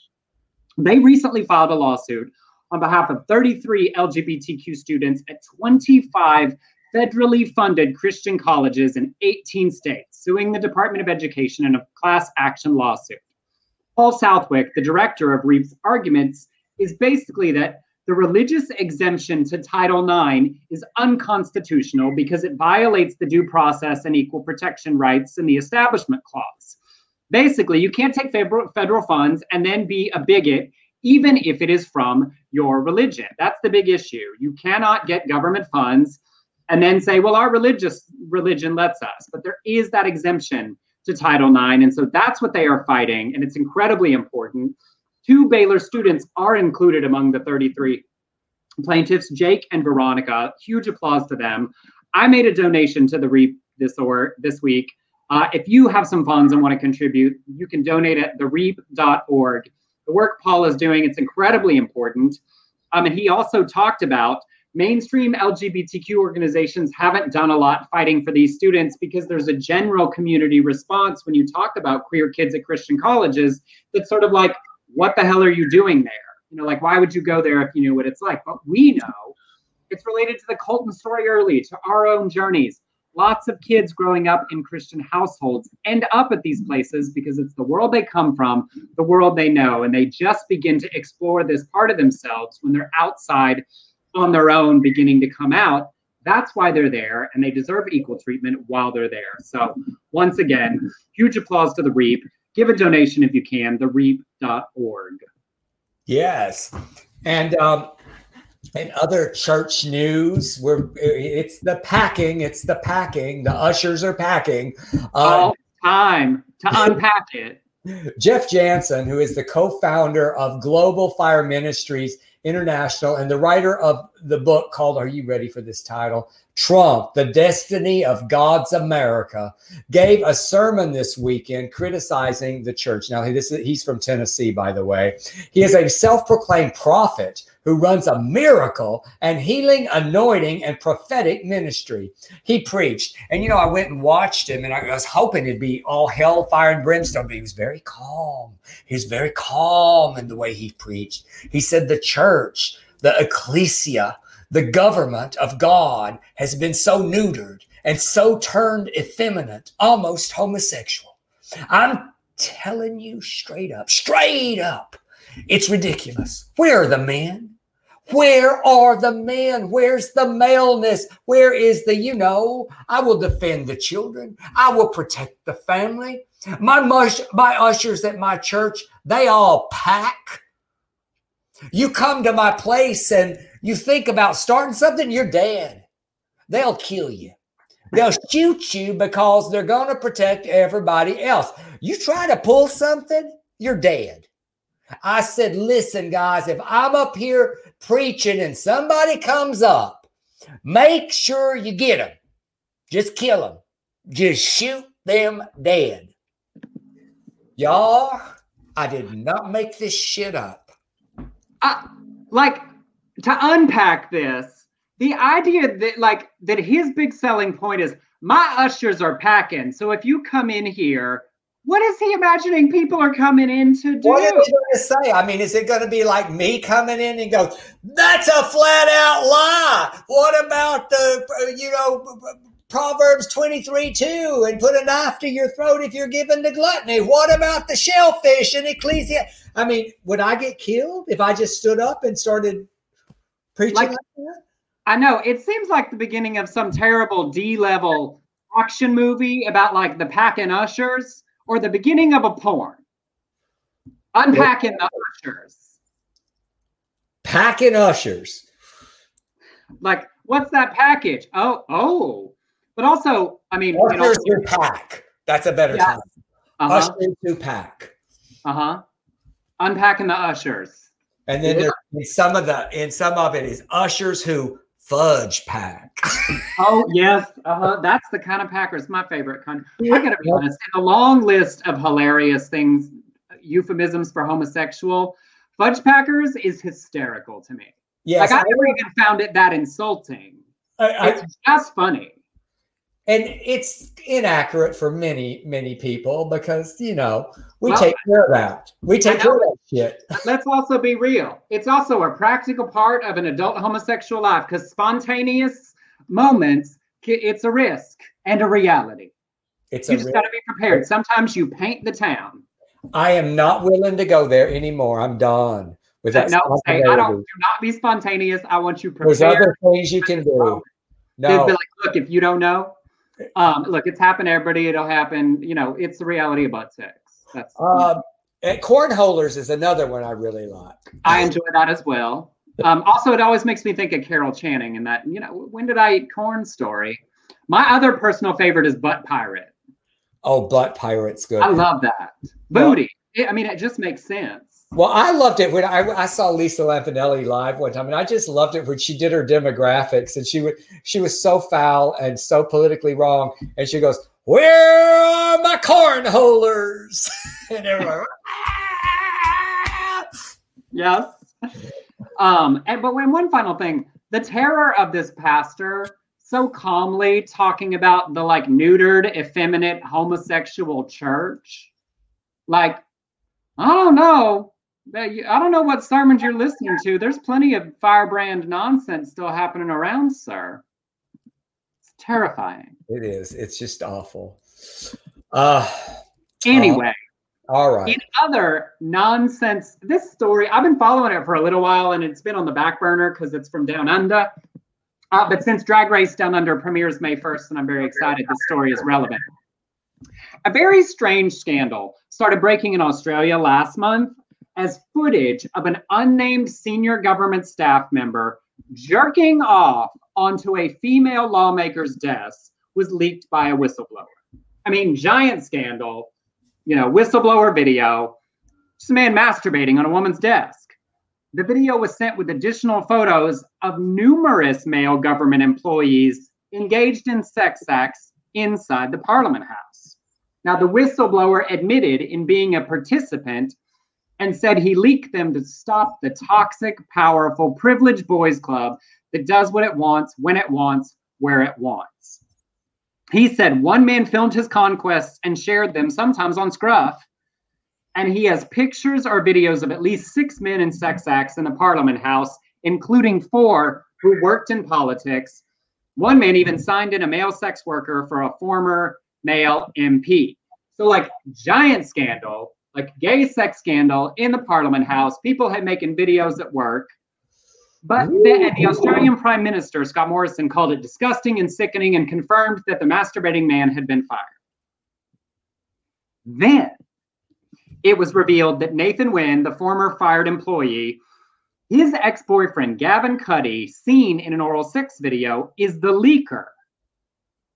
They recently filed a lawsuit on behalf of 33 LGBTQ students at 25 federally funded Christian colleges in 18 states, suing the Department of Education in a class action lawsuit. Paul Southwick, the director of REAP's arguments, is basically that the religious exemption to Title IX is unconstitutional because it violates the due process and equal protection rights in the Establishment Clause. Basically, you can't take federal, funds and then be a bigot, even if it is from your religion. That's the big issue. You cannot get government funds and then say, well, our religious religion lets us. But there is that exemption to Title IX. And so that's what they are fighting. And it's incredibly important. Two Baylor students are included among the 33 plaintiffs, Jake and Veronica. Huge applause to them. I made a donation to the REAP this or this week. Uh, if you have some funds and want to contribute, you can donate at thereap.org. The work Paul is doing, it's incredibly important. Um, and he also talked about mainstream LGBTQ organizations haven't done a lot fighting for these students because there's a general community response when you talk about queer kids at Christian colleges that's sort of like, what the hell are you doing there? You know, like, why would you go there if you knew what it's like? But we know it's related to the Colton story early, to our own journeys. Lots of kids growing up in Christian households end up at these places because it's the world they come from, the world they know, and they just begin to explore this part of themselves when they're outside on their own beginning to come out. That's why they're there, and they deserve equal treatment while they're there. So, once again, huge applause to the REAP. Give a donation if you can, thereap.org. Yes. And um, in other church news, we're it's the packing, it's the packing. The ushers are packing. Uh, All time to unpack it. Jeff Jansen, who is the co-founder of Global Fire Ministries International and the writer of the book called, Are you ready for this title? Trump, the Destiny of God's America, gave a sermon this weekend criticizing the church. Now, this is, he's from Tennessee, by the way. He is a self proclaimed prophet who runs a miracle and healing, anointing, and prophetic ministry. He preached. And, you know, I went and watched him and I was hoping it'd be all hellfire and brimstone, but he was very calm. He was very calm in the way he preached. He said the church, the ecclesia, the government of God has been so neutered and so turned effeminate, almost homosexual. I'm telling you straight up, straight up, it's ridiculous. Where are the men? Where are the men? Where's the maleness? Where is the, you know, I will defend the children. I will protect the family. My mush, my ushers at my church, they all pack. You come to my place and you think about starting something, you're dead. They'll kill you. They'll shoot you because they're going to protect everybody else. You try to pull something, you're dead. I said, listen, guys, if I'm up here preaching and somebody comes up, make sure you get them. Just kill them. Just shoot them dead. Y'all, I did not make this shit up. I, like to unpack this, the idea that like that his big selling point is my ushers are packing. So if you come in here, what is he imagining people are coming in to do? What are they going to say? I mean, is it going to be like me coming in and go, "That's a flat out lie"? What about the you know Proverbs twenty three two and put a knife to your throat if you're given to gluttony? What about the shellfish and Ecclesia? I mean, would I get killed if I just stood up and started preaching like, like that? I know it seems like the beginning of some terrible D level action movie about like the pack and ushers or the beginning of a porn. Unpacking the ushers. Packing ushers. Like, what's that package? Oh, oh. But also, I mean, ushers you know, pack. That's a better yeah. time. Uh-huh. Ushers to pack. Uh huh. Unpacking the ushers. And then yeah. in some of the in some of it is ushers who fudge pack. oh yes, uh-huh. that's the kind of packers. My favorite kind. I gotta be honest. In the long list of hilarious things, euphemisms for homosexual, fudge packers is hysterical to me. Yes, like I, I never even found it that insulting. I, I, it's just funny. And it's inaccurate for many, many people because you know we well, take care of that. We take care of that shit. Let's also be real. It's also a practical part of an adult homosexual life because spontaneous moments, it's a risk and a reality. It's you just got to be prepared. Sometimes you paint the town. I am not willing to go there anymore. I'm done With that, no, hey, I don't do not be spontaneous. I want you prepared. There's other things you can do. No, like, look, if you don't know, um, look, it's happened to everybody. It'll happen. You know, it's the reality about sex. That's um, and cornholers is another one I really like. I enjoy that as well. Um, also, it always makes me think of Carol Channing and that, you know, when did I eat corn story? My other personal favorite is Butt Pirate. Oh, Butt Pirate's good. I love that. Booty. Well, it, I mean, it just makes sense. Well, I loved it when I, I saw Lisa Lampanelli live one time, and I just loved it when she did her demographics, and she would she was so foul and so politically wrong, and she goes, "Where are my cornholers?" and everyone, yes. Um, and but when one final thing, the terror of this pastor so calmly talking about the like neutered, effeminate, homosexual church. Like, I don't know. I don't know what sermons you're listening to. There's plenty of firebrand nonsense still happening around, sir. Terrifying. It is. It's just awful. Uh anyway, all right. In other nonsense, this story, I've been following it for a little while and it's been on the back burner because it's from down under. Uh, but since Drag Race Down Under premieres May 1st, and I'm very excited, this story is relevant. A very strange scandal started breaking in Australia last month as footage of an unnamed senior government staff member jerking off onto a female lawmaker's desk was leaked by a whistleblower. I mean, giant scandal you know, whistleblower video, just a man masturbating on a woman's desk. The video was sent with additional photos of numerous male government employees engaged in sex acts inside the Parliament House. Now, the whistleblower admitted in being a participant and said he leaked them to stop the toxic, powerful, privileged boys club that does what it wants, when it wants, where it wants. He said one man filmed his conquests and shared them, sometimes on Scruff. And he has pictures or videos of at least six men in sex acts in the Parliament House, including four who worked in politics. One man even signed in a male sex worker for a former male MP. So, like, giant scandal, like gay sex scandal in the Parliament House. People had making videos at work. But the, the, Australian Prime Minister, Scott Morrison, called it disgusting and sickening and confirmed that the masturbating man had been fired. Then it was revealed that Nathan Wynn, the former fired employee, his ex boyfriend, Gavin Cuddy, seen in an oral sex video, is the leaker.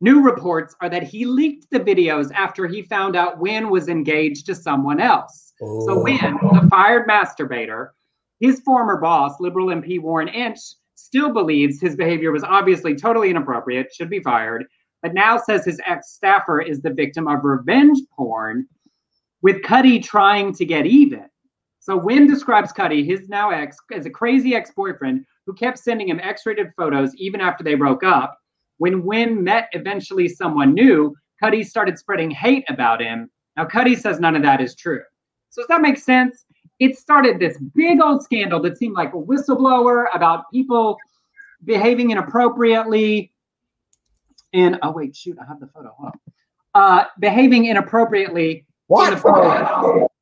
New reports are that he leaked the videos after he found out Wynn was engaged to someone else. Oh. So Wynn, the fired masturbator, his former boss, Liberal MP Warren Entsch, still believes his behavior was obviously totally inappropriate, should be fired, but now says his ex staffer is the victim of revenge porn, with Cuddy trying to get even. So Wynn describes Cuddy, his now ex, as a crazy ex boyfriend who kept sending him X rated photos even after they broke up. When Wynn met eventually someone new, Cuddy started spreading hate about him. Now, Cuddy says none of that is true. So, does that make sense? it started this big old scandal that seemed like a whistleblower about people behaving inappropriately. And oh wait, shoot, I have the photo. Hold on. Uh, behaving inappropriately. What?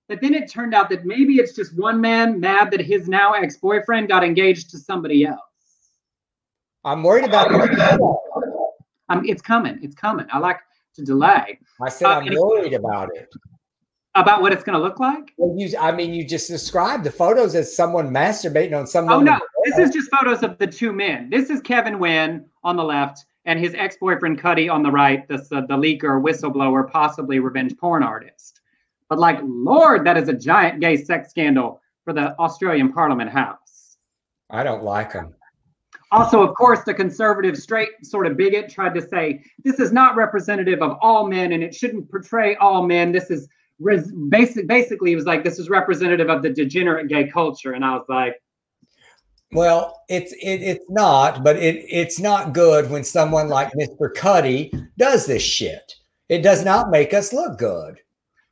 but then it turned out that maybe it's just one man mad that his now ex-boyfriend got engaged to somebody else. I'm worried about Um, it's coming. It's coming. I like to delay. I said uh, I'm worried about it about what it's going to look like? Well, you, I mean, you just described the photos as someone masturbating on someone. Oh no, this is just photos of the two men. This is Kevin Wynn on the left and his ex-boyfriend Cuddy on the right. This uh, the leaker, whistleblower, possibly revenge porn artist. But like, Lord, that is a giant gay sex scandal for the Australian Parliament House. I don't like them. Also, of course, the conservative straight sort of bigot tried to say this is not representative of all men and it shouldn't portray all men. This is res- basic, basically, it was like this is representative of the degenerate gay culture, and I was like, well, it's it, it's not, but it it's not good when someone like Mr. Cuddy does this shit. It does not make us look good.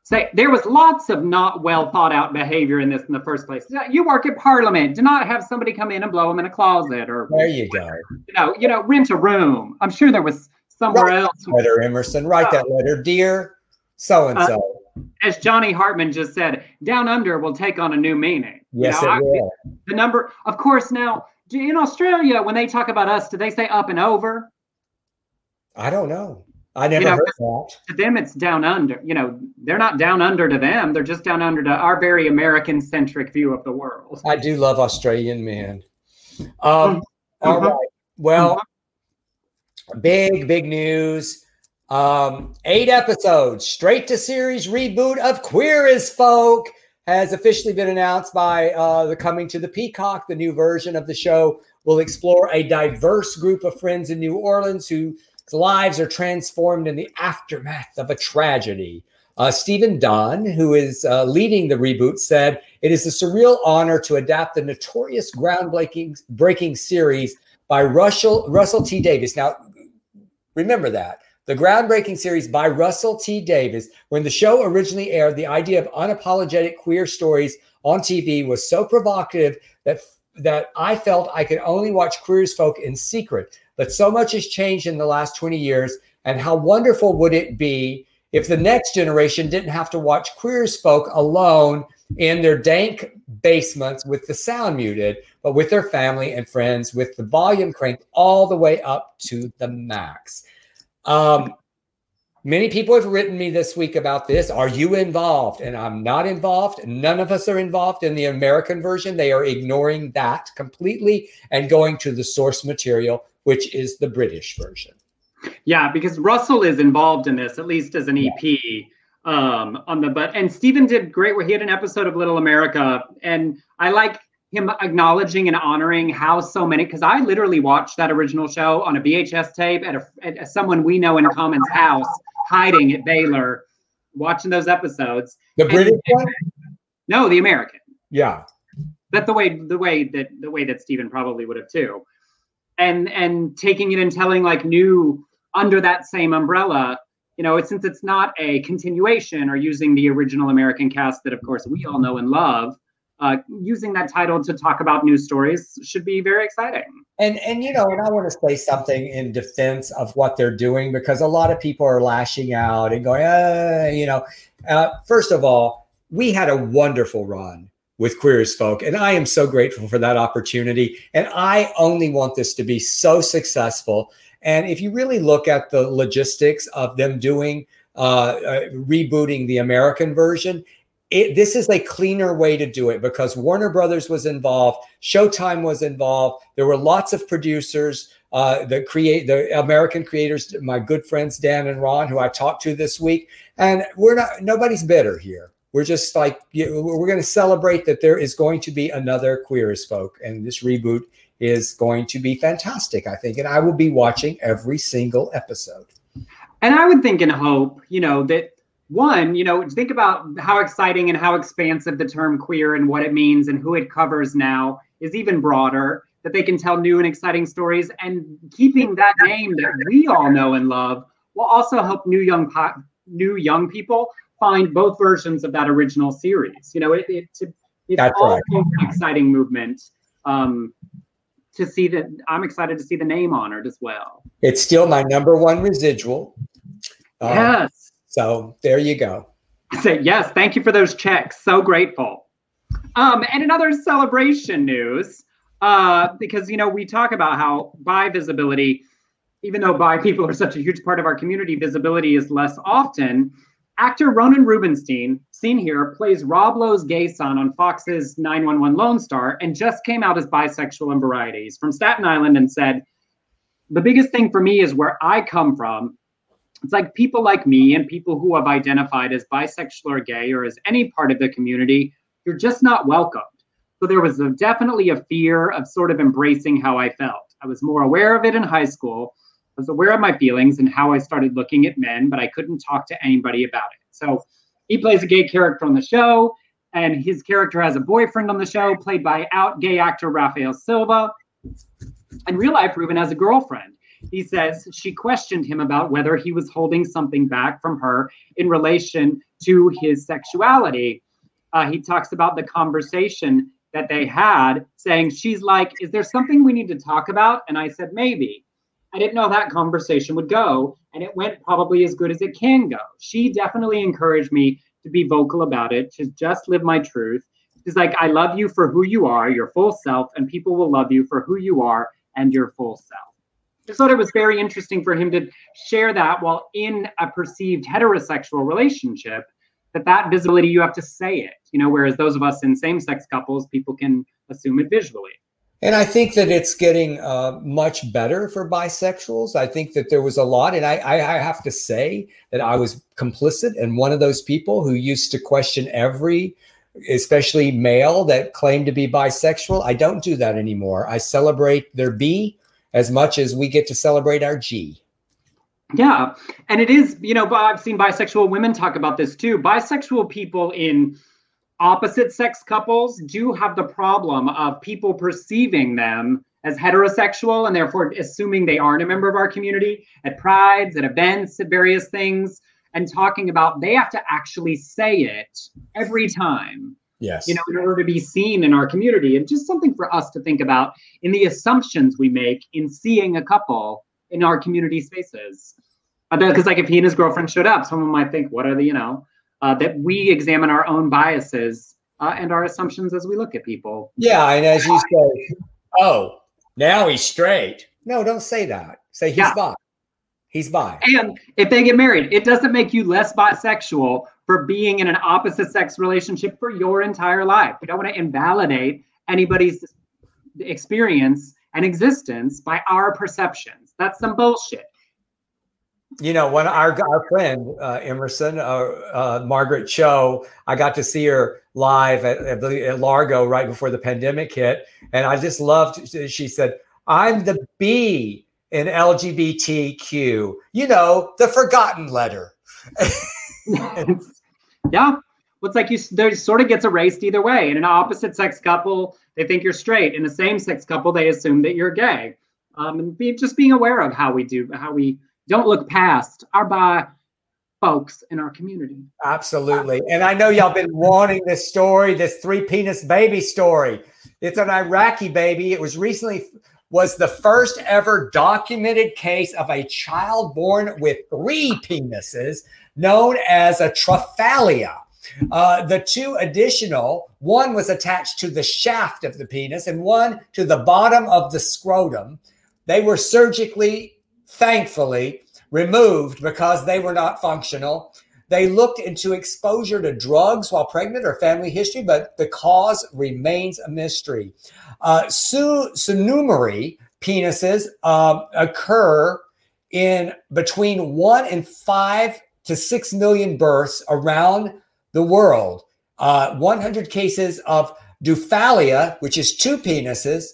Say there was lots of not well thought out behavior in this in the first place. You work at Parliament. Do not have somebody come in and blow them in a closet or there you go. You know, you know, rent a room. I'm sure there was somewhere write else. Letter Emerson, write that letter, dear so and so as Johnny Hartman just said, down under will take on a new meaning. Yes, you know, it I, will. The number, of course. Now in Australia, when they talk about us, do they say up and over? I don't know. I never you know, heard that. To them, it's down under. You know, they're not down under to them. They're just down under to our very American centric view of the world. I do love Australian men. Um, mm-hmm. all right. Well, mm-hmm. big, big news. Um, eight episodes, straight to series reboot of Queer as Folk has officially been announced by uh, the coming to the Peacock. The new version of the show will explore a diverse group of friends in New Orleans whose lives are transformed in the aftermath of a tragedy. Uh, Stephen Dunn, who is uh, leading the reboot, said it is a surreal honor to adapt the notorious groundbreaking breaking series by Russell Russell T Davies. Now, remember that the groundbreaking series by Russell T Davies. When the show originally aired, the idea of unapologetic queer stories on TV was so provocative that that I felt I could only watch Queer as Folk in secret. But so much has changed in the last 20 years, and how wonderful would it be if the next generation didn't have to watch Queer Folk alone in their dank basements with the sound muted, but with their family and friends with the volume cranked all the way up to the max. Um, many people have written me this week about this. Are you involved? And I'm not involved. None of us are involved in the American version. They are ignoring that completely and going to the source material, which is the British version. Yeah, because Russell is involved in this, at least as an EP. Yeah. Um, on the but and Stephen did great where he had an episode of Little America, and I like him acknowledging and honoring how so many because I literally watched that original show on a VHS tape at, a, at someone we know in common's house, hiding at Baylor, watching those episodes. The British one? No, the American. Yeah. That the way the way that the way that Stephen probably would have too. And and taking it and telling like new under that same umbrella, you know, since it's not a continuation or using the original American cast that of course we all know and love, uh, using that title to talk about news stories should be very exciting. And and you know, and I want to say something in defense of what they're doing because a lot of people are lashing out and going, uh, you know, uh, first of all, we had a wonderful run with Queer as Folk, and I am so grateful for that opportunity. And I only want this to be so successful. And if you really look at the logistics of them doing uh, uh, rebooting the American version, it, this is a cleaner way to do it because Warner Brothers was involved, Showtime was involved. There were lots of producers, uh, the create the American creators, my good friends Dan and Ron, who I talked to this week, and we're not nobody's bitter here. We're just like we're going to celebrate that there is going to be another Queer as Folk, and this reboot is going to be fantastic, I think, and I will be watching every single episode. And I would think and hope, you know, that one, you know, think about how exciting and how expansive the term queer and what it means and who it covers now is even broader. That they can tell new and exciting stories, and keeping that name that we all know and love will also help new young po- new young people find both versions of that original series. You know, it, it, it's That's right. an exciting movement. Um, to see that I'm excited to see the name honored as well. It's still my number one residual. Uh, yes. So there you go. Say yes, thank you for those checks. So grateful. Um, and another celebration news, uh, because you know we talk about how bi visibility, even though bi people are such a huge part of our community, visibility is less often. Actor Ronen Rubinstein, seen here, plays Rob Lowe's gay son on Fox's 911 Lone Star, and just came out as bisexual in Varieties from Staten Island and said, "The biggest thing for me is where I come from it's like people like me and people who have identified as bisexual or gay or as any part of the community, you're just not welcomed. So there was a, definitely a fear of sort of embracing how I felt. I was more aware of it in high school. I was aware of my feelings and how I started looking at men, but I couldn't talk to anybody about it. So he plays a gay character on the show, and his character has a boyfriend on the show, played by out gay actor Rafael Silva. In real life, Ruben has a girlfriend he says she questioned him about whether he was holding something back from her in relation to his sexuality. Uh, he talks about the conversation that they had, saying, She's like, Is there something we need to talk about? And I said, Maybe. I didn't know that conversation would go, and it went probably as good as it can go. She definitely encouraged me to be vocal about it, to just live my truth. She's like, I love you for who you are, your full self, and people will love you for who you are and your full self. Just thought it was very interesting for him to share that while in a perceived heterosexual relationship, that that visibility you have to say it, you know, whereas those of us in same-sex couples, people can assume it visually. And I think that it's getting uh, much better for bisexuals. I think that there was a lot, and I, I, have to say that I was complicit and one of those people who used to question every, especially male that claimed to be bisexual. I don't do that anymore. I celebrate their B as much as we get to celebrate our G. Yeah, and it is, you know, I've seen bisexual women talk about this too. Bisexual people in opposite sex couples do have the problem of people perceiving them as heterosexual and therefore assuming they aren't a member of our community at prides, at events, at various things, and talking about they have to actually say it every time. Yes. You know, in order to be seen in our community. And just something for us to think about in the assumptions we make in seeing a couple in our community spaces. Because, like, if he and his girlfriend showed up, someone might think, what are the, you know, uh, that we examine our own biases uh, and our assumptions as we look at people. Yeah, and as you say, oh, now he's straight. No, don't say that. Say he's yeah. bi. He's bi. And if they get married, it doesn't make you less bisexual for being in an opposite sex relationship for your entire life. We don't want to invalidate anybody's experience and existence by our perceptions. That's some bullshit you know, when our our friend uh, Emerson, uh, uh, Margaret Cho, I got to see her live at, at, Largo right before the pandemic hit, and I just loved. She said, "I'm the B in LGBTQ." You know, the forgotten letter. yeah, well, it's like you there sort of gets erased either way. In an opposite sex couple, they think you're straight. In a same sex couple, they assume that you're gay. Um, and be, just being aware of how we do how we don't look past our bi folks in our community. Absolutely. And I know y'all been wanting this story, this three penis baby story. It's an Iraqi baby. It was recently was the first ever documented case of a child born with three penises known as a triphallia. Uh, the two additional, one was attached to the shaft of the penis and one to the bottom of the scrotum. They were surgically thankfully, removed because they were not functional. They looked into exposure to drugs while pregnant or family history, but the cause remains a mystery. Uh, penises uh, occur in between one and five to six million births around the world. Uh, 100 cases of Diphallia, which is two penises,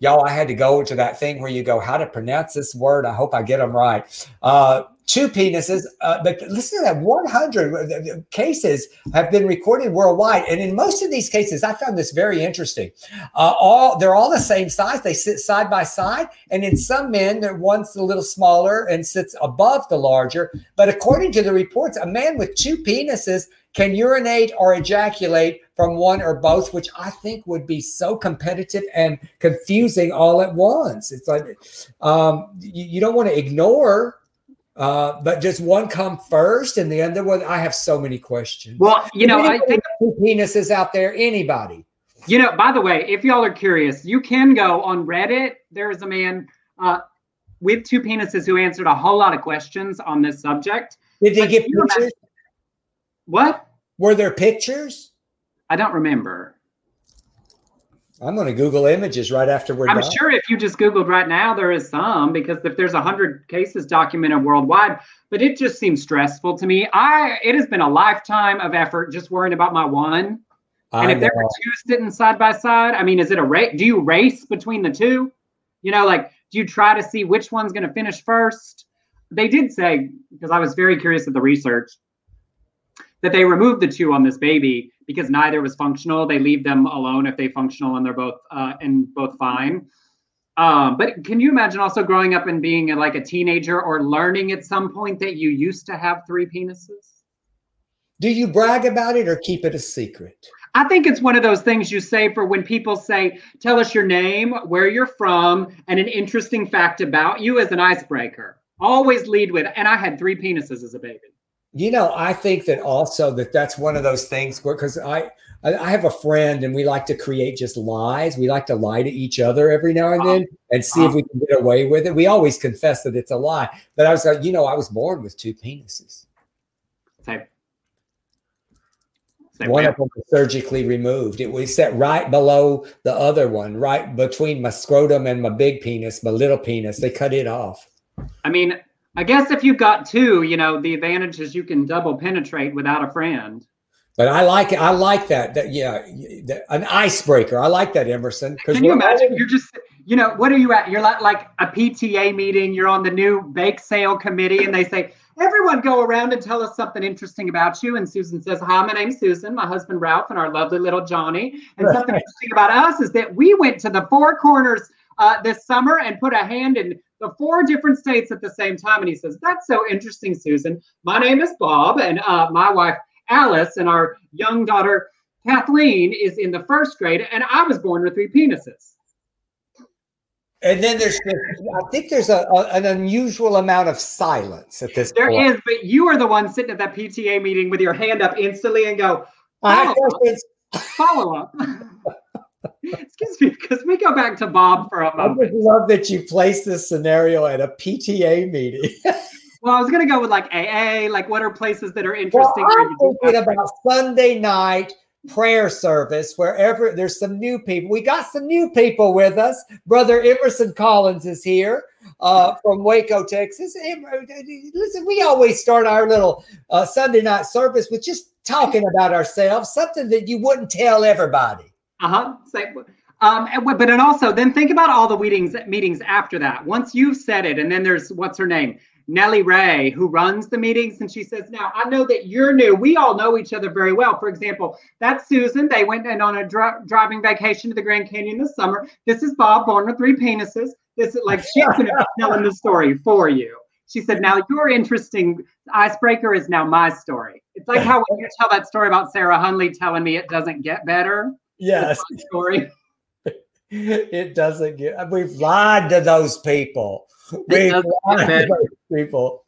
y'all, I had to go to that thing where you go, how to pronounce this word. I hope I get them right. Uh, two penises, uh, but listen to that 100 uh, cases have been recorded worldwide. And in most of these cases, I found this very interesting. Uh, all They're all the same size. They sit side by side. And in some men, the one's a little smaller and sits above the larger. But according to the reports, a man with two penises can urinate or ejaculate from one or both, which I think would be so competitive and confusing all at once. It's like um, you, you, don't want to ignore, uh, but does one come first and the other one? I have so many questions. Well, you know, I think penises out there. Anybody? You know, by the way, if y'all are curious, you can go on Reddit. There is a man uh, with two penises who answered a whole lot of questions on this subject. Did they get pictures? What? Were there pictures? I don't remember. I'm going to Google images right after we're I'm done. sure if you just Googled right now, there is some because if there's 100 cases documented worldwide, but it just seems stressful to me. I It has been a lifetime of effort just worrying about my one. And if know. there were two sitting side by side, I mean, is it a race? Do you race between the two? You know, like, do you try to see which one's going to finish first? They did say, because I was very curious of the research, that they removed the two on this baby because neither was functional. They leave them alone if they functional and they're both uh, and both fine. Um, but can you imagine also growing up and being like a teenager or learning at some point that you used to have three penises? Do you brag about it or keep it a secret? I think it's one of those things you say for when people say, tell us your name, where you're from, and an interesting fact about you as an icebreaker. Always lead with, and I had three penises as a baby. You know, I think that also that that's one of those things where because I I have a friend and we like to create just lies. We like to lie to each other every now and uh-huh. then and see if uh-huh. we can get away with it. We always confess that it's a lie. But I was like, you know, I was born with two penises. Same. Same one way. of them was surgically removed. It was set right below the other one, right between my scrotum and my big penis, my little penis. They cut it off. I mean, I guess if you've got two, you know, the advantage is you can double penetrate without a friend. But I like it. I like that. That yeah, an icebreaker. I like that, Emerson. Can you imagine? Always- you're just, you know, what are you at? You're like like a PTA meeting. You're on the new bake sale committee, and they say, everyone go around and tell us something interesting about you. And Susan says, Hi, my name's Susan, my husband Ralph, and our lovely little Johnny. And something interesting about us is that we went to the four corners uh, this summer and put a hand in the four different states at the same time. And he says, That's so interesting, Susan. My name is Bob, and uh, my wife Alice and our young daughter Kathleen is in the first grade, and I was born with three penises. And then there's, I think there's a, a, an unusual amount of silence at this There point. is, but you are the one sitting at that PTA meeting with your hand up instantly and go, up. Follow up. Excuse me, because we go back to Bob for a moment. I just love that you place this scenario at a PTA meeting. well, I was going to go with like AA, like what are places that are interesting? Well, I'm thinking about Sunday night prayer service wherever there's some new people. We got some new people with us. Brother Emerson Collins is here uh, from Waco, Texas. Listen, we always start our little uh, Sunday night service with just talking about ourselves, something that you wouldn't tell everybody. Uh huh. Um, but and also then think about all the meetings meetings after that. Once you've said it, and then there's what's her name, Nellie Ray, who runs the meetings, and she says, "Now I know that you're new. We all know each other very well. For example, that's Susan. They went and on a dri- driving vacation to the Grand Canyon this summer. This is Bob, born with three penises. This is like she's going to be telling the story for you." She said, "Now your interesting icebreaker is now my story. It's like how when you tell that story about Sarah Hunley telling me it doesn't get better. Yes, story." it doesn't get. We've lied to those people. We've lied to those people.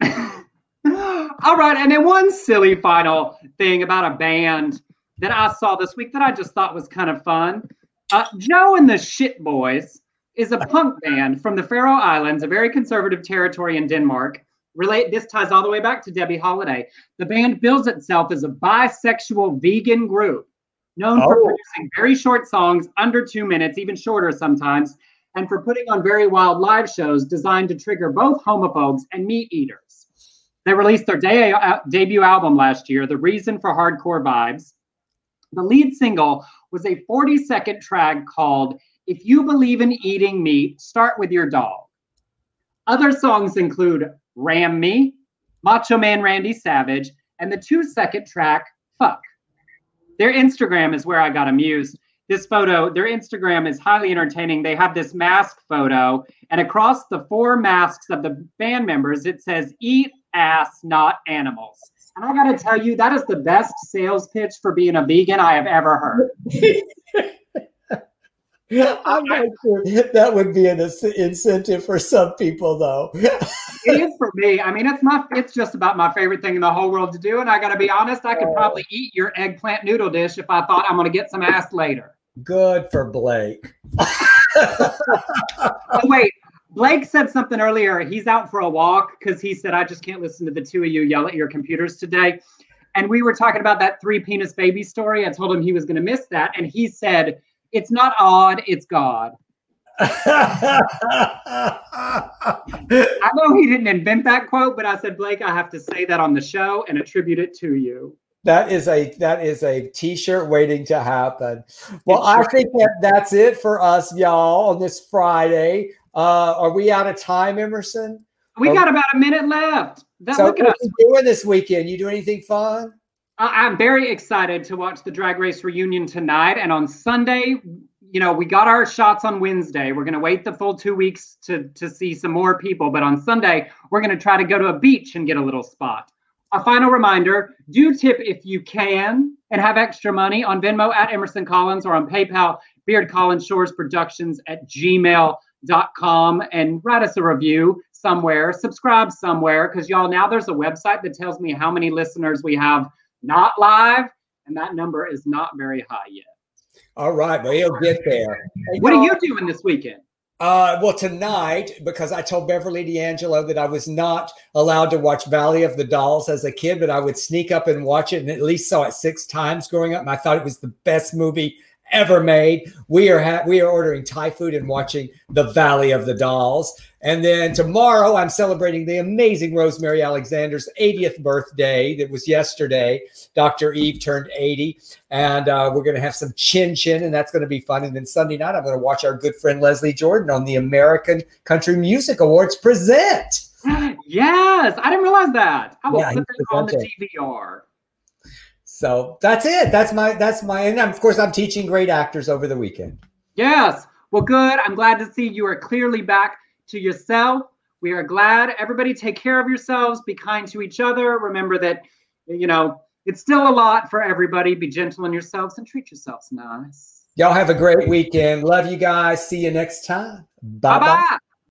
All right, and then one silly final thing about a band that I saw this week that I just thought was kind of fun. Uh, Joe and the Shit Boys is a punk band from the Faroe Islands, a very conservative territory in Denmark. Relate this ties all the way back to Debbie Holiday. The band bills itself as a bisexual vegan group known oh. for producing very short songs, under two minutes, even shorter sometimes, and for putting on very wild live shows designed to trigger both homophobes and meat eaters. They released their de- uh, debut album last year, The Reason for Hardcore Vibes. The lead single was a 40 second track called If You Believe in Eating Meat, Start With Your Dog. Other songs include Ram Me, Macho Man Randy Savage, and the two second track Fuck. Their Instagram is where I got amused. This photo, their Instagram is highly entertaining. They have this mask photo, and across the four masks of the band members, it says "Eat ass, not animals." And I got to tell you, that is the best sales pitch for being a vegan I have ever heard. I'm not sure that would be an incentive for some people, though. it is for me. I mean, it's my it's just about my favorite thing in the whole world to do. And I got to be honest, I could probably eat your eggplant noodle dish if I thought I'm going to get some ass later. Good for Blake. oh, wait, Blake said something earlier. He's out for a walk because he said, "I just can't listen to the two of you yell at your computers today." And we were talking about that three penis baby story. I told him he was going to miss that, and he said it's not odd, it's God. I know he didn't invent that quote, but I said, Blake, I have to say that on the show and attribute it to you. That is a that is a t-shirt waiting to happen. Well, I think that that's it for us, y'all, on this Friday. Uh, are we out of time, Emerson? We got about a minute left. That, so what are you doing this weekend? You do anything fun? I'm very excited to watch the drag race reunion tonight. And on Sunday, you know, we got our shots on Wednesday. We're going to wait the full two weeks to, to see some more people. But on Sunday, we're going to try to go to a beach and get a little spot. A final reminder do tip if you can and have extra money on Venmo at Emerson Collins or on PayPal, Beard Collins Shores Productions at gmail.com and write us a review somewhere, subscribe somewhere, because y'all now there's a website that tells me how many listeners we have not live, and that number is not very high yet. All right, well, he'll get there. What are you doing this weekend? Uh, well, tonight, because I told Beverly D'Angelo that I was not allowed to watch Valley of the Dolls as a kid, but I would sneak up and watch it and at least saw it six times growing up. And I thought it was the best movie ever made. We are ha- we are ordering Thai food and watching The Valley of the Dolls. And then tomorrow, I'm celebrating the amazing Rosemary Alexander's 80th birthday. That was yesterday. Dr. Eve turned 80, and uh, we're going to have some chin chin, and that's going to be fun. And then Sunday night, I'm going to watch our good friend Leslie Jordan on the American Country Music Awards present. Yes, I didn't realize that. I will yeah, put that on the DVR. So that's it. That's my that's my and of course I'm teaching great actors over the weekend. Yes. Well, good. I'm glad to see you are clearly back to yourself. We are glad. Everybody take care of yourselves. Be kind to each other. Remember that, you know, it's still a lot for everybody. Be gentle on yourselves and treat yourselves nice. Y'all have a great weekend. Love you guys. See you next time. Bye bye.